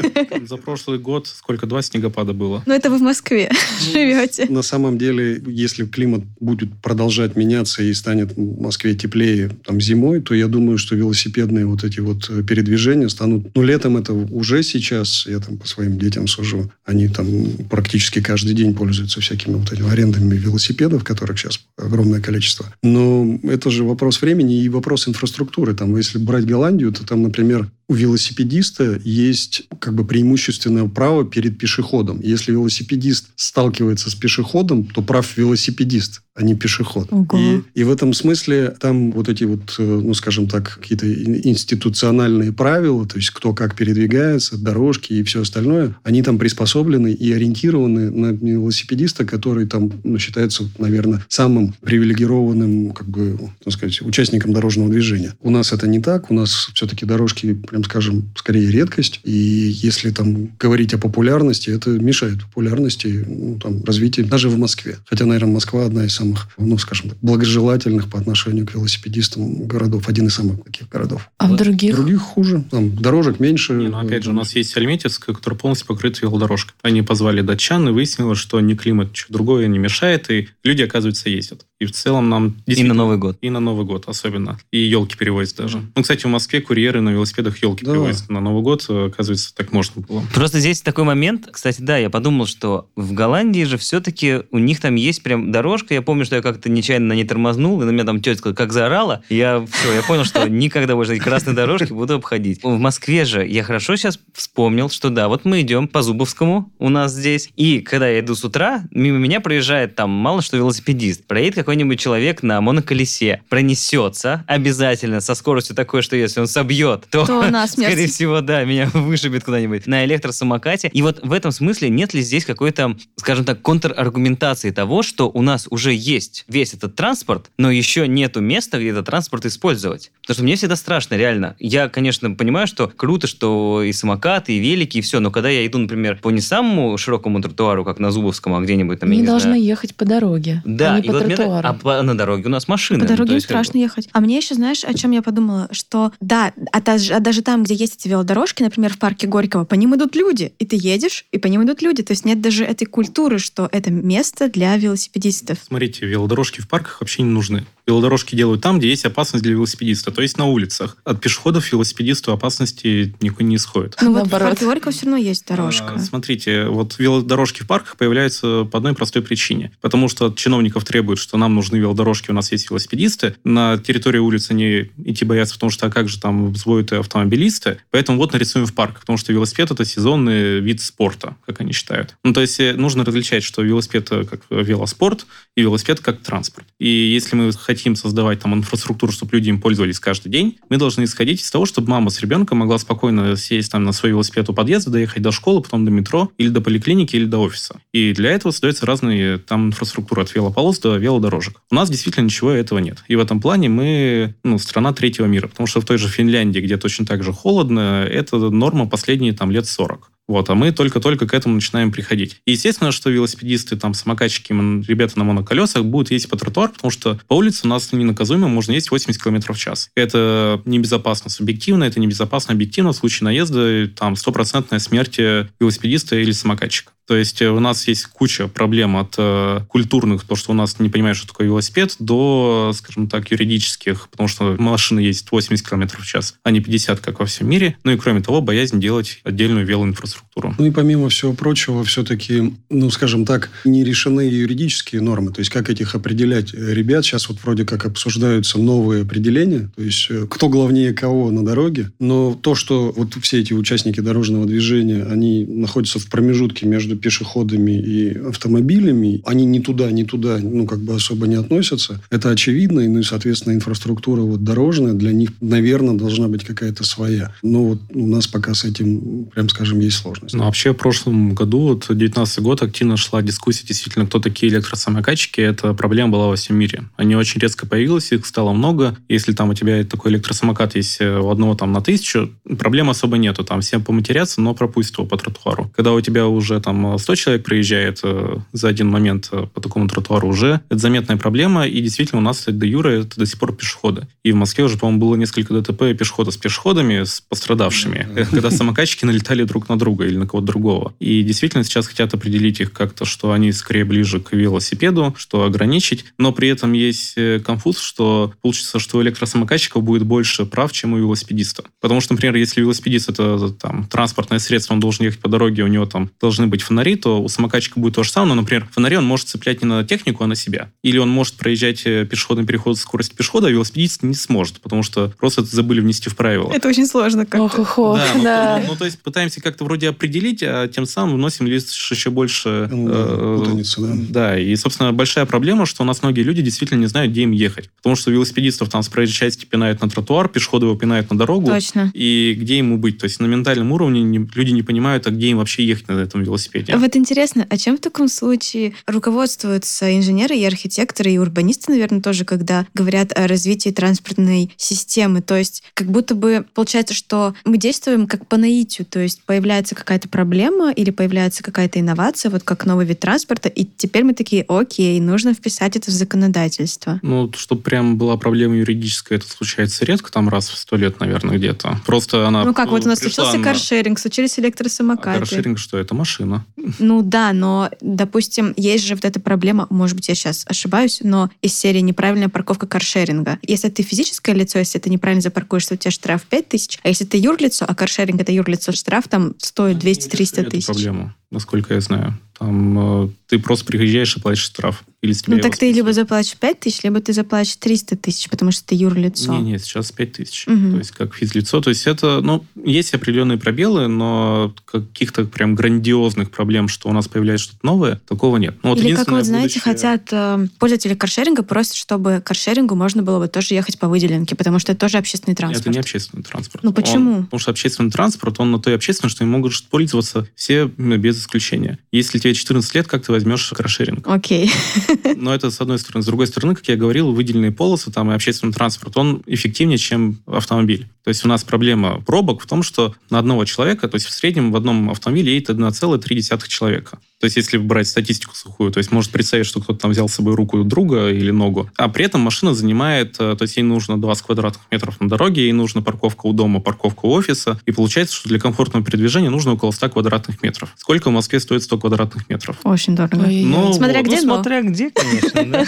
Speaker 7: За прошлый год сколько? Два снегопада было.
Speaker 4: Но это вы в Москве живете.
Speaker 6: На самом деле, если климат будет продолжать меняться и станет в Москве теплее там, зимой, то я думаю, что велосипедные вот эти вот э, передвижения станут... Ну, летом это уже сейчас, я там по своим детям сужу, они там практически каждый день пользуются всякими вот этими арендами велосипедов, которых сейчас огромное количество. Но это же вопрос времени и вопрос инфраструктуры. Там, если брать Голландию, то там, например, у велосипедиста есть как бы преимущественное право перед пешеходом. Если велосипедист сталкивается с пешеходом, то прав велосипедист, а не пешеход.
Speaker 4: Ого.
Speaker 6: И, и в этом смысле там вот эти вот, э, ну, скажем так, какие-то ин- институциональные правила, то есть кто как передвигается, дорожки и все остальное, они там приспособлены и ориентированы на велосипедиста, который там, ну, считается, наверное, самым привилегированным, как бы, так сказать, участником дорожного движения. У нас это не так, у нас все-таки дорожки прям прям скажем, скорее редкость. И если там говорить о популярности, это мешает популярности, ну, там, развитию даже в Москве. Хотя, наверное, Москва одна из самых, ну, скажем так, благожелательных по отношению к велосипедистам городов. Один из самых таких городов.
Speaker 5: А в других?
Speaker 6: Других хуже. Там дорожек меньше.
Speaker 7: Не, ну, опять же, у нас есть Альметьевск, который полностью покрыт велодорожкой. Они позвали датчан, и выяснилось, что ни климат, ничего другое не мешает, и люди, оказывается, ездят. И в целом нам...
Speaker 3: И на Новый год.
Speaker 7: И на Новый год особенно. И елки перевозят даже. Mm-hmm. Ну, кстати, в Москве курьеры на велосипедах елки да. перевозят. На Новый год, оказывается, так можно было.
Speaker 3: Просто здесь такой момент. Кстати, да, я подумал, что в Голландии же все-таки у них там есть прям дорожка. Я помню, что я как-то нечаянно на ней тормознул, и на меня там тетка как заорала. Я все, я понял, что никогда больше эти красные дорожки буду обходить. В Москве же я хорошо сейчас вспомнил, что да, вот мы идем по Зубовскому у нас здесь, и когда я иду с утра, мимо меня проезжает там мало что велосипедист. Проедет какой-нибудь человек на моноколесе, пронесется обязательно со скоростью такой, что если он собьет, то,
Speaker 4: то скорее
Speaker 3: всего, да, меня вышибет куда-нибудь на электросамокате. И вот в этом смысле нет ли здесь какой-то, скажем так, контраргументации того, что у нас уже есть весь этот транспорт, но еще нету места, где этот транспорт использовать. Потому что мне всегда страшно, реально. Я, конечно, понимаю, что круто, что и самокаты, и велики, и все, но когда я иду, например, по не самому широкому тротуару, как на Зубовском, а где-нибудь там,
Speaker 5: Они
Speaker 3: не
Speaker 5: должны
Speaker 3: знаю.
Speaker 5: ехать по дороге,
Speaker 3: да,
Speaker 5: а не
Speaker 3: и
Speaker 5: по
Speaker 3: вот
Speaker 5: тротуару.
Speaker 3: Мне, а по, на дороге у нас машины.
Speaker 4: По дороге
Speaker 3: ну,
Speaker 4: им страшно ехать. А мне еще, знаешь, о чем я подумала? Что да, а, даже, а даже там, где есть эти велодорожки, например, в парке Горького, по ним идут люди. И ты едешь, и по ним идут люди. То есть нет даже этой культуры, что это место для велосипедистов.
Speaker 7: Смотрите, велодорожки в парках вообще не нужны. Велодорожки делают там, где есть опасность для велосипедиста, то есть на улицах. От пешеходов велосипедисту опасности никакой не исходит.
Speaker 4: Ну вот в парке Горького все равно есть дорожка.
Speaker 7: А, смотрите, вот велодорожки в парках появляются по одной простой причине. Потому что от чиновников требуют, что нам нужны велодорожки, у нас есть велосипедисты. На территории улицы они идти боятся, потому что а как же там взводят автомобилисты. Поэтому вот нарисуем в парках, потому что велосипед это сезонный вид спорта, как они считают. Ну, то есть э, нужно различать, что велосипед как велоспорт и велосипед как транспорт. И если мы хотим создавать там инфраструктуру, чтобы люди им пользовались каждый день, мы должны исходить из того, чтобы мама с ребенком могла спокойно сесть там на свой велосипед у подъезда, доехать до школы, потом до метро, или до поликлиники, или до офиса. И для этого создаются разные там инфраструктуры от велополос до велодорожек. У нас действительно ничего этого нет. И в этом плане мы ну, страна третьего мира, потому что в той же Финляндии, где точно так же холодно, это норма последние там лет 40. Вот, а мы только-только к этому начинаем приходить. И естественно, что велосипедисты, там, самокатчики, ребята на моноколесах будут ездить по тротуару, потому что по улице у нас ненаказуемо можно ездить 80 км в час. Это небезопасно субъективно, это небезопасно объективно. В случае наезда там стопроцентная смерть велосипедиста или самокатчика. То есть э, у нас есть куча проблем от э, культурных, то, что у нас не понимают, что такое велосипед, до, скажем так, юридических, потому что машины ездят 80 км в час, а не 50, как во всем мире. Ну и кроме того, боязнь делать отдельную велоинфраструктуру.
Speaker 6: Ну и помимо всего прочего, все-таки, ну скажем так, не решены юридические нормы. То есть как этих определять ребят? Сейчас вот вроде как обсуждаются новые определения, то есть э, кто главнее кого на дороге. Но то, что вот все эти участники дорожного движения, они находятся в промежутке между пешеходами и автомобилями, они ни туда, ни туда, ну, как бы особо не относятся. Это очевидно, и, ну, и, соответственно, инфраструктура вот дорожная для них, наверное, должна быть какая-то своя. Но вот у нас пока с этим, прям скажем, есть сложность.
Speaker 7: Ну, вообще, в прошлом году, вот 19 год, активно шла дискуссия, действительно, кто такие электросамокатчики. Это проблема была во всем мире. Они очень резко появились, их стало много. Если там у тебя такой электросамокат есть э, у одного там на тысячу, проблем особо нету. Там все поматерятся, но пропустят его по тротуару. Когда у тебя уже там 100 человек проезжает э, за один момент э, по такому тротуару уже, это заметная проблема, и действительно у нас до Юра это до сих пор пешеходы. И в Москве уже, по-моему, было несколько ДТП пешехода с пешеходами, с пострадавшими, когда самокатчики налетали друг на друга или на кого-то другого. И действительно сейчас хотят определить их как-то, что они скорее ближе к велосипеду, что ограничить, но при этом есть э, конфуз, что получится, что у электросамокатчиков будет больше прав, чем у велосипедиста. Потому что, например, если велосипедист это там транспортное средство, он должен ехать по дороге, у него там должны быть фонари, то у самокатчика будет то же самое. Но, например, фонари он может цеплять не на технику, а на себя. Или он может проезжать э, пешеходный переход с скоростью пешехода, а велосипедист не сможет, потому что просто это забыли внести в правила.
Speaker 4: Это очень сложно как-то.
Speaker 5: Ох, ох, ох,
Speaker 7: Да, ну,
Speaker 5: да.
Speaker 7: то, ну, то есть пытаемся как-то вроде определить, а тем самым вносим лишь еще больше...
Speaker 6: Ну, да,
Speaker 7: э,
Speaker 6: путаница, да.
Speaker 7: Да, и, собственно, большая проблема, что у нас многие люди действительно не знают, где им ехать. Потому что велосипедистов там с проезжей части пинают на тротуар, пешеходы его пинают на дорогу.
Speaker 4: Точно.
Speaker 7: И где ему быть? То есть на ментальном уровне не- люди не понимают, а где им вообще ехать на этом велосипеде. Фигня.
Speaker 4: Вот интересно, а чем в таком случае руководствуются инженеры и архитекторы, и урбанисты, наверное, тоже, когда говорят о развитии транспортной системы? То есть как будто бы получается, что мы действуем как по наитию, то есть появляется какая-то проблема или появляется какая-то инновация, вот как новый вид транспорта, и теперь мы такие, окей, нужно вписать это в законодательство.
Speaker 7: Ну, чтобы прям была проблема юридическая, это случается редко, там раз в сто лет, наверное, где-то. Просто она
Speaker 4: Ну как, вот у нас случился
Speaker 7: на-
Speaker 4: каршеринг, случились
Speaker 7: А
Speaker 4: электросамокаты.
Speaker 7: каршеринг что? Это машина.
Speaker 4: Ну да, но, допустим, есть же вот эта проблема, может быть, я сейчас ошибаюсь, но из серии неправильная парковка каршеринга. Если ты физическое лицо, если ты неправильно запаркуешься, у тебя штраф 5 тысяч, а если ты юрлицо, а каршеринг это юрлицо, штраф там стоит 200-300
Speaker 7: Эту
Speaker 4: тысяч.
Speaker 7: проблему, насколько я знаю. Там э, ты просто приезжаешь и платишь штраф. Или с тебя
Speaker 4: Ну так ты либо заплатишь 5 тысяч, либо ты заплатишь 300 тысяч, потому что ты юрлицо.
Speaker 7: Не, не, сейчас 5 тысяч.
Speaker 4: Мгм.
Speaker 7: То есть как физлицо. То есть это, ну, есть определенные пробелы, но каких-то прям грандиозных проблем, что у нас появляется что-то новое, такого нет. Ну, вот
Speaker 4: Или как вот, знаете,
Speaker 7: будущее-
Speaker 4: хотят э, пользователи каршеринга просят, чтобы каршерингу можно было бы тоже ехать по выделенке, потому что это тоже общественный транспорт.
Speaker 7: Это не общественный транспорт.
Speaker 4: Ну, почему?
Speaker 7: Он- потому что общественный транспорт, он на то и общественный, что им могут пользоваться все без исключения. Если тебе 14 лет, как ты возьмешь каршеринг?
Speaker 4: Окей.
Speaker 7: Но это с одной стороны. С другой стороны, как я говорил, выделенные полосы там и общественный транспорт, он эффективнее, чем автомобиль. То есть у нас проблема пробок в том, что на одного человека, то есть в среднем в одном автомобиле едет 1,3 человека. То есть если брать статистику сухую, то есть может представить, что кто-то там взял с собой руку друга или ногу, а при этом машина занимает, э, то есть ей нужно 20 квадратных метров на дороге, ей нужна парковка у дома, парковка у офиса, и получается, что для комфортного передвижения нужно около 100 квадратных метров. Сколько в Москве стоит 100 квадратных метров?
Speaker 4: Очень дорого.
Speaker 5: Ой,
Speaker 7: Ну,
Speaker 4: Смотря
Speaker 7: вот.
Speaker 4: где,
Speaker 3: Ну,
Speaker 4: но...
Speaker 3: смотря где, конечно.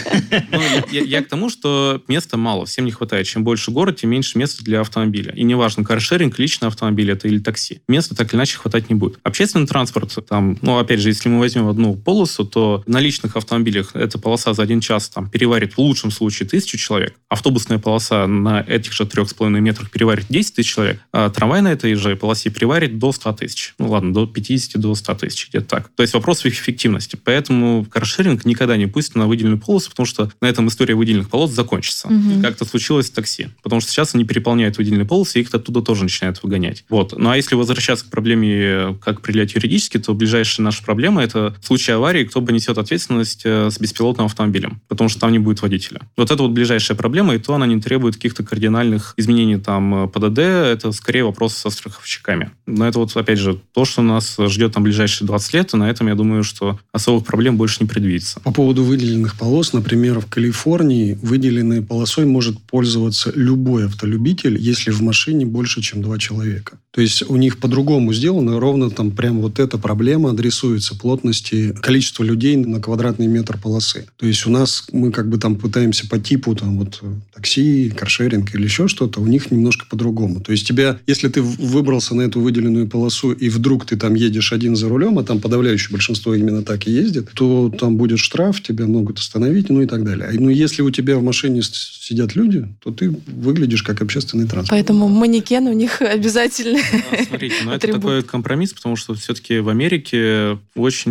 Speaker 7: Ну, я к тому, что места мало, всем не хватает. Чем больше город, тем меньше места для автомобиля. И неважно, каршеринг, личный автомобиль это или такси. Места так или иначе хватать не будет. Общественный транспорт, там, ну, опять же, если мы возьмем одну полосу, то на личных автомобилях эта полоса за один час там переварит в лучшем случае тысячу человек. Автобусная полоса на этих же трех с половиной метрах переварит 10 тысяч человек, а трамвай на этой же полосе переварит до 100 тысяч. Ну, ладно, до 50, до 100 тысяч, где-то так. То есть вопрос в их эффективности. Поэтому каршеринг никогда не пустит на выделенную полосу, потому что на этом история выделенных полос закончится.
Speaker 4: Мгм.
Speaker 7: Как это случилось в такси. Потому что сейчас они переполняют выделенные полосы, и их оттуда тоже начинают выгонять. Вот. Ну а если возвращаться к проблеме, э, как определять юридически, то ближайшая наша проблема – это в случае аварии, кто понесет ответственность э, с беспилотным автомобилем, потому что там не будет водителя. Вот это вот ближайшая проблема, и то она не требует каких-то кардинальных изменений там э, ПДД, это скорее вопрос со страховщиками. Но это вот, опять же, то, что нас ждет там ближайшие 20 лет, и на этом, я думаю, что особых проблем больше не предвидится.
Speaker 6: По поводу выделенных полос, например, в Калифорнии выделенной полосой может пользоваться любой автолюбитель, если в машине больше, чем два человека. То есть у них по-другому сделано, ровно там прям вот эта проблема адресуется плотности количества людей на квадратный метр полосы. То есть у нас мы как бы там пытаемся по типу там вот э, такси, каршеринг или еще что-то, у них немножко по-другому. То есть тебя, если ты выбрался на эту выделенную полосу и вдруг ты там едешь один за рулем, а там подавляющее большинство именно так и ездит, то там будет штраф, тебя могут остановить, ну и так далее. Но если у тебя в машине сидят люди, то ты выглядишь как общественный транспорт.
Speaker 5: Поэтому манекен у них обязательно.
Speaker 7: А, Смотрите, ну это такой компромисс, потому что все-таки в Америке очень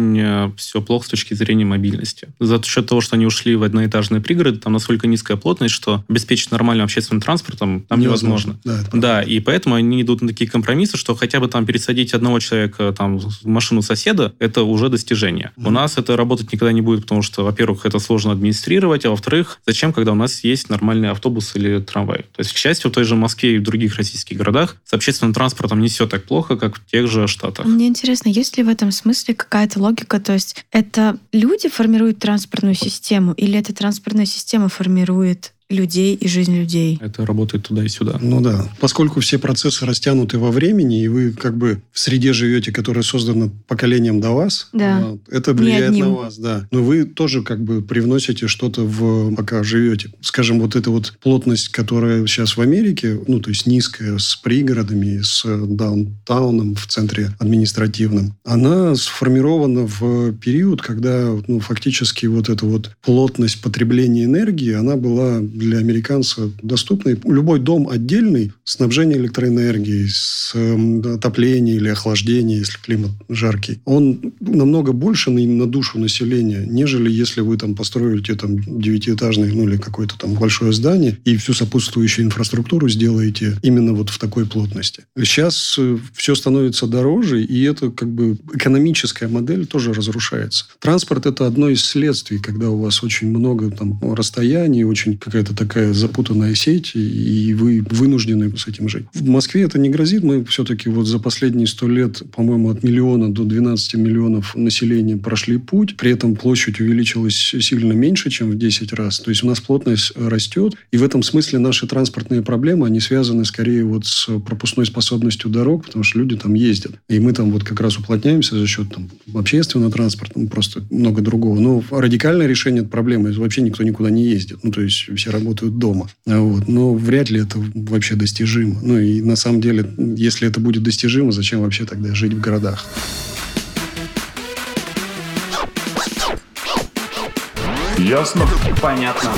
Speaker 7: все плохо с точки зрения мобильности. За счет того, что они ушли в одноэтажные пригороды, там настолько низкая плотность, что обеспечить нормальным общественным транспортом там невозможно.
Speaker 6: Да, это правда.
Speaker 7: Да, и поэтому они идут на такие компромиссы, что хотя бы там пересадить одного человека там, в машину соседа, это уже достижение. У
Speaker 6: Мгм.
Speaker 7: нас это работать никогда не будет, потому что, во-первых, это сложно администрировать, а во-вторых, зачем, когда у нас есть нормальный автобус или трамвай? То есть, к счастью, в той же Москве и в других российских городах с общественным транспортом не все так плохо, как в тех же Штатах.
Speaker 4: Мне интересно, есть ли в этом смысле какая-то логика? То есть это люди формируют транспортную систему или эта транспортная система формирует людей и жизнь людей?
Speaker 7: Это работает туда и сюда.
Speaker 6: Ну да, поскольку все процессы растянуты во времени, и вы как бы в среде живете, которая создана поколением до вас,
Speaker 4: Да.
Speaker 6: а, это влияет на вас, да. Но вы тоже как бы привносите что-то в пока живете. Скажем, вот эта вот плотность, которая сейчас в Америке, ну то есть низкая, с пригородами, с даунтауном в центре административном, она сформирована в период, когда ну, фактически вот эта вот плотность потребления энергии, она была для американца доступный. Любой дом отдельный, снабжение электроэнергией, с э, отопление или охлаждение, если климат жаркий, он намного больше на, на душу населения, нежели если вы там построите там девятиэтажный, ну или какое-то там большое здание и всю сопутствующую инфраструктуру сделаете именно вот в такой плотности. Сейчас э, все становится дороже, и это как бы экономическая модель тоже разрушается. Транспорт – это одно из следствий, когда у вас очень много там расстояний, очень какая-то такая запутанная сеть, и вы вынуждены с этим жить. В Москве это не грозит. Мы все-таки вот за последние сто лет, по-моему, от миллиона до 12 миллионов населения прошли путь. При этом площадь увеличилась сильно меньше, чем в 10 раз. То есть у нас плотность растет. И в этом смысле наши транспортные проблемы, они связаны скорее вот с пропускной способностью дорог, потому что люди там ездят. И мы там вот как раз уплотняемся за счет там, общественного транспорта, ну, просто много другого. Но радикальное решение проблемы вообще никто никуда не ездит. Ну, то есть все работают дома. Вот. Но вряд ли это вообще достижимо. Ну и на самом деле, если это будет достижимо, зачем вообще тогда жить в городах?
Speaker 2: Ясно?
Speaker 1: Понятно.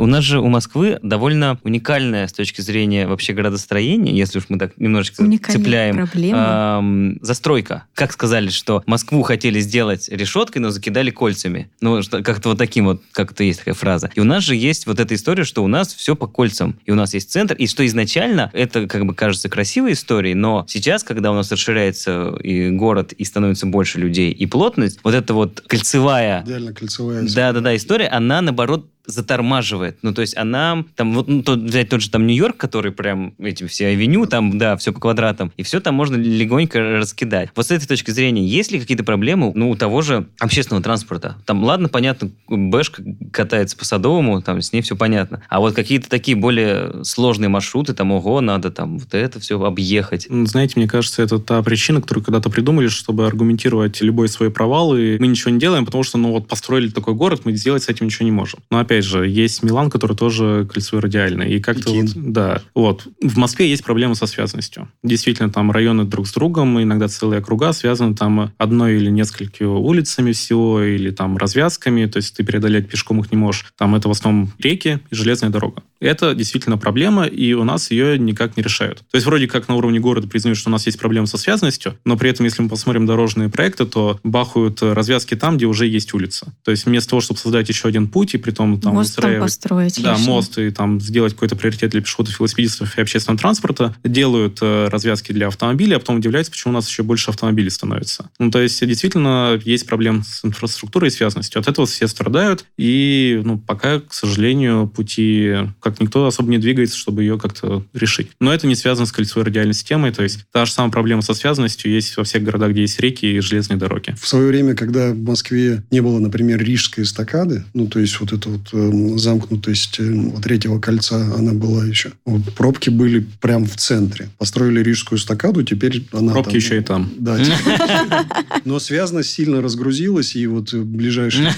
Speaker 3: У нас же у Москвы довольно уникальная с точки зрения вообще градостроения, если уж мы так немножечко
Speaker 4: Уникальная
Speaker 3: цепляем. эм, застройка. Как сказали, что Москву хотели сделать решеткой, но закидали кольцами. Ну, как-то вот таким вот, как-то есть такая фраза. И у нас же есть вот эта история, что у нас все по кольцам. И у нас есть центр, и что изначально это как бы кажется красивой историей, но сейчас, когда у нас расширяется и город, и становится больше людей, и плотность, вот эта вот кольцевая
Speaker 6: Идеально кольцевая.
Speaker 3: да, да, да, история, она наоборот затормаживает. Ну, то есть она, там, вот, ну, тот- взять тот же там Нью-Йорк, который прям эти все авеню, там, да, все по квадратам, и все там можно легонько раскидать. Вот с этой точки зрения, есть ли какие-то проблемы, ну, у того же общественного транспорта? Там, ладно, понятно, Бэшка катается по Садовому, там, с ней все понятно. А вот какие-то такие более сложные маршруты, там, ого, надо там вот это все объехать.
Speaker 7: Ну, Знаете, мне кажется, это та причина, которую когда-то придумали, чтобы аргументировать любой свой провал, и мы ничего не делаем, потому что, ну вот, построили такой город, мы сделать с этим ничего не можем. Но опять же, есть Милан, который тоже кольцевой радиальный, и как-то вот, да, вот. В Москве есть проблемы со связанностью. Действительно, там районы друг с другом, иногда целые округа связаны там одной или несколькими улицами всего, или там развязками, то есть ты преодолеть пешком их не можешь. Там это в основном реки и железная дорога. Это действительно проблема, и у нас ее никак не решают. То есть вроде как на уровне города признают, что у нас есть проблемы со связанностью, но при этом, если мы посмотрим дорожные проекты, то бахают э, развязки там, где уже есть улица. То есть вместо того, чтобы создать еще один путь, и при том там
Speaker 4: Мост там построить.
Speaker 7: да,
Speaker 4: лишний.
Speaker 7: мост и там сделать какой-то приоритет для пешеходов, велосипедистов и общественного транспорта, делают э, развязки для автомобилей, а потом удивляются, почему у нас еще больше автомобилей становится. Ну, то есть, действительно, есть проблемы с инфраструктурой и связанностью. От этого все страдают, и, ну, пока, к сожалению, пути, как никто особо не двигается, чтобы ее как-то решить. Но это не связано с кольцевой радиальной системой, то есть, та же самая проблема со связанностью есть во всех городах, где есть реки и железные дороги.
Speaker 6: В свое время, когда в Москве не было, например, Рижской эстакады, ну, то есть вот эта вот эм, замкнутость э, вот третьего кольца, она была еще. Вот пробки были прям в центре. Построили Рижскую эстакаду, теперь она
Speaker 7: Пробки
Speaker 6: там-
Speaker 7: еще и там.
Speaker 6: Да, но связанность сильно разгрузилась, и вот э, ближайшие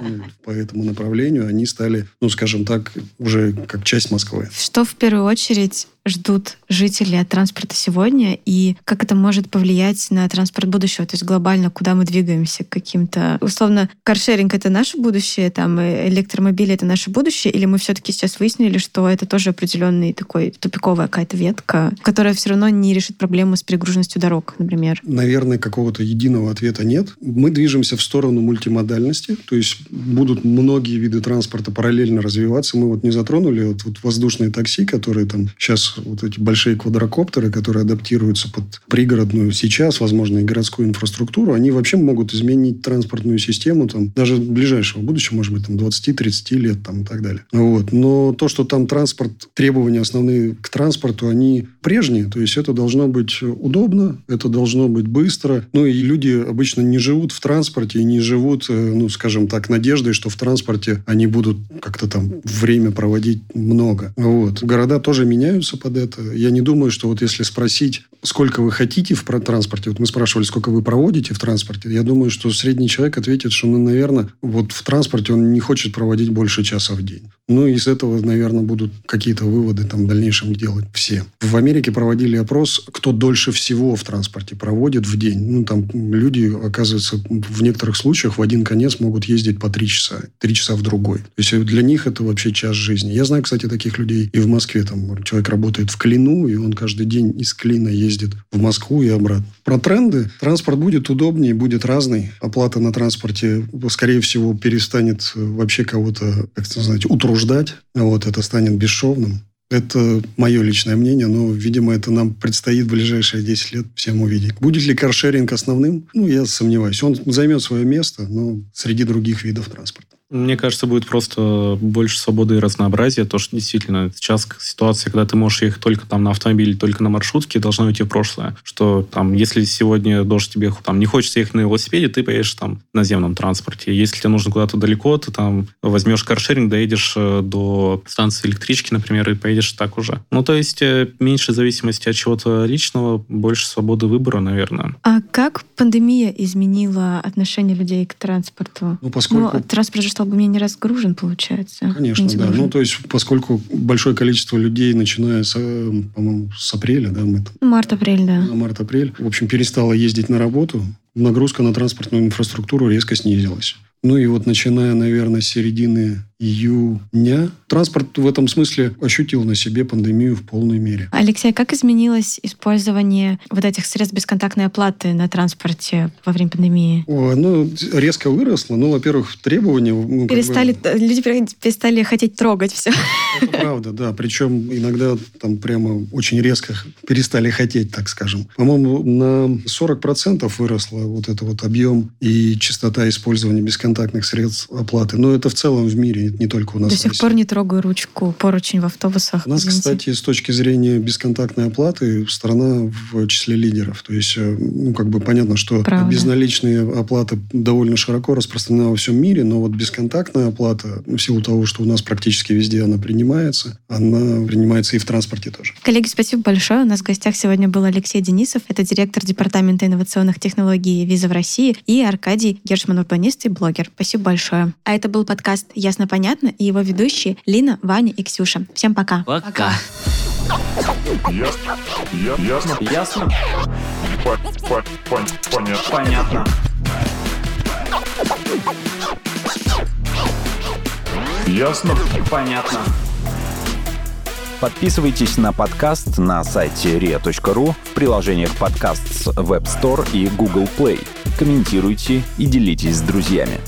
Speaker 6: ну, по этому направлению, они стали, ну, скажем так, уже как часть Москвы.
Speaker 4: Что в первую очередь ждут жители от транспорта сегодня и как это может повлиять на транспорт будущего, то есть глобально, куда мы двигаемся каким-то... Условно, каршеринг — это наше будущее, там, э, электромобили — это наше будущее, или мы все-таки сейчас выяснили, что это тоже определенный такой тупиковая какая-то ветка, которая все равно не решит проблему с перегруженностью дорог, например.
Speaker 6: Наверное, какого-то единого ответа нет. Мы движемся в сторону мультимодальности, то есть будут многие виды транспорта параллельно развиваться. Мы вот не затронули вот, вот воздушные такси, которые там сейчас вот эти большие квадрокоптеры, которые адаптируются под пригородную сейчас, возможно, и городскую инфраструктуру, они вообще могут изменить транспортную систему там даже ближайшего будущего, может быть, там 20-30 лет там и так далее. Вот. Но то, что там транспорт, требования основные к транспорту, они прежние, то есть это должно быть удобно, это должно быть быстро. Ну и люди обычно не живут в транспорте и не живут, э, ну, скажем так, надеждой, что в транспорте они будут как-то там время проводить много. Вот. Города тоже меняются под это. Я не думаю, что вот если спросить, сколько вы хотите в транспорте, вот мы спрашивали, сколько вы проводите в транспорте, я думаю, что средний человек ответит, что, ну, наверное, вот в транспорте он не хочет проводить больше часа в день. Ну, из этого, наверное, будут какие-то выводы там в дальнейшем делать все. В Америке проводили опрос, кто дольше всего в транспорте проводит в день. Ну, там люди, оказывается, в некоторых случаях в один конец могут ездить по три часа, три часа в другой. То есть для них это вообще час жизни. Я знаю, кстати, таких людей и в Москве. Там человек работает в Клину, и он каждый день из Клина ездит в Москву и обратно. Про тренды. Транспорт будет удобнее, будет разный. Оплата на транспорте, скорее всего, перестанет вообще кого-то, как сказать, утруждать. Вот это станет бесшовным. Это мое личное мнение, но, видимо, это нам предстоит в ближайшие 10 лет всем увидеть. Будет ли каршеринг основным? Ну, я сомневаюсь. Он займет свое место, но среди других видов транспорта.
Speaker 7: Мне кажется, будет просто больше свободы и разнообразия. То, что действительно сейчас ситуация, когда ты можешь ехать только там на автомобиле, только на маршрутке, должна уйти в прошлое. Что там, если сегодня дождь тебе там не хочется ехать на велосипеде, ты поедешь там на наземном транспорте. Если тебе нужно куда-то далеко, ты там возьмешь каршеринг, доедешь э, до станции электрички, например, и поедешь так уже. Ну, то есть э, меньше зависимости от чего-то личного, больше свободы выбора, наверное.
Speaker 4: А как пандемия изменила отношение людей к транспорту?
Speaker 6: Ну, поскольку...
Speaker 4: Ну, транспорт же стал бы менее разгружен, получается.
Speaker 6: Конечно, да. Ну, то есть, поскольку большое количество людей, начиная с, э, по-моему, с апреля, да, мы там...
Speaker 4: Март-апрель, да.
Speaker 6: Март-апрель, в общем, перестала ездить на работу, нагрузка на транспортную инфраструктуру резко снизилась. Ну и вот начиная, наверное, с середины июня, транспорт в этом смысле ощутил на себе пандемию в полной мере.
Speaker 4: Алексей, как изменилось использование вот этих средств бесконтактной оплаты на транспорте во время пандемии?
Speaker 6: О, ну, резко выросло. Ну, во-первых, требования... Ну,
Speaker 4: перестали, бы... Люди перестали хотеть трогать все.
Speaker 6: Это правда, да. Причем иногда там прямо очень резко перестали хотеть, так скажем. По-моему, на 40% выросло вот это вот объем и частота использования бесконтактных средств оплаты. Но это в целом в мире, не только у нас.
Speaker 4: До сих пор не трогаю ручку, поручень в автобусах.
Speaker 6: У нас, извините. кстати, с точки зрения бесконтактной оплаты, страна в числе лидеров. То есть, э, ну, как бы понятно, что Правда. безналичная оплата довольно широко распространена во всем мире, но вот бесконтактная оплата, в силу того, что у нас практически везде она принимается, она принимается и в транспорте тоже.
Speaker 4: Коллеги, спасибо большое. У нас в гостях сегодня был Алексей Денисов, это директор Департамента инновационных технологий виза в России, и Аркадий Гершман, урбанист и блогер. Спасибо большое. А это был подкаст «Ясно, понятно» и его ведущие Лина, Ваня и Ксюша. Всем пока.
Speaker 3: Пока.
Speaker 2: Ясно. Ясно.
Speaker 3: Ясно.
Speaker 2: Понятно.
Speaker 3: Понятно.
Speaker 2: Ясно.
Speaker 3: Понятно.
Speaker 1: Подписывайтесь на подкаст на сайте ria.ru в приложениях подкаст с Web Store и Google Play. Комментируйте и делитесь с друзьями.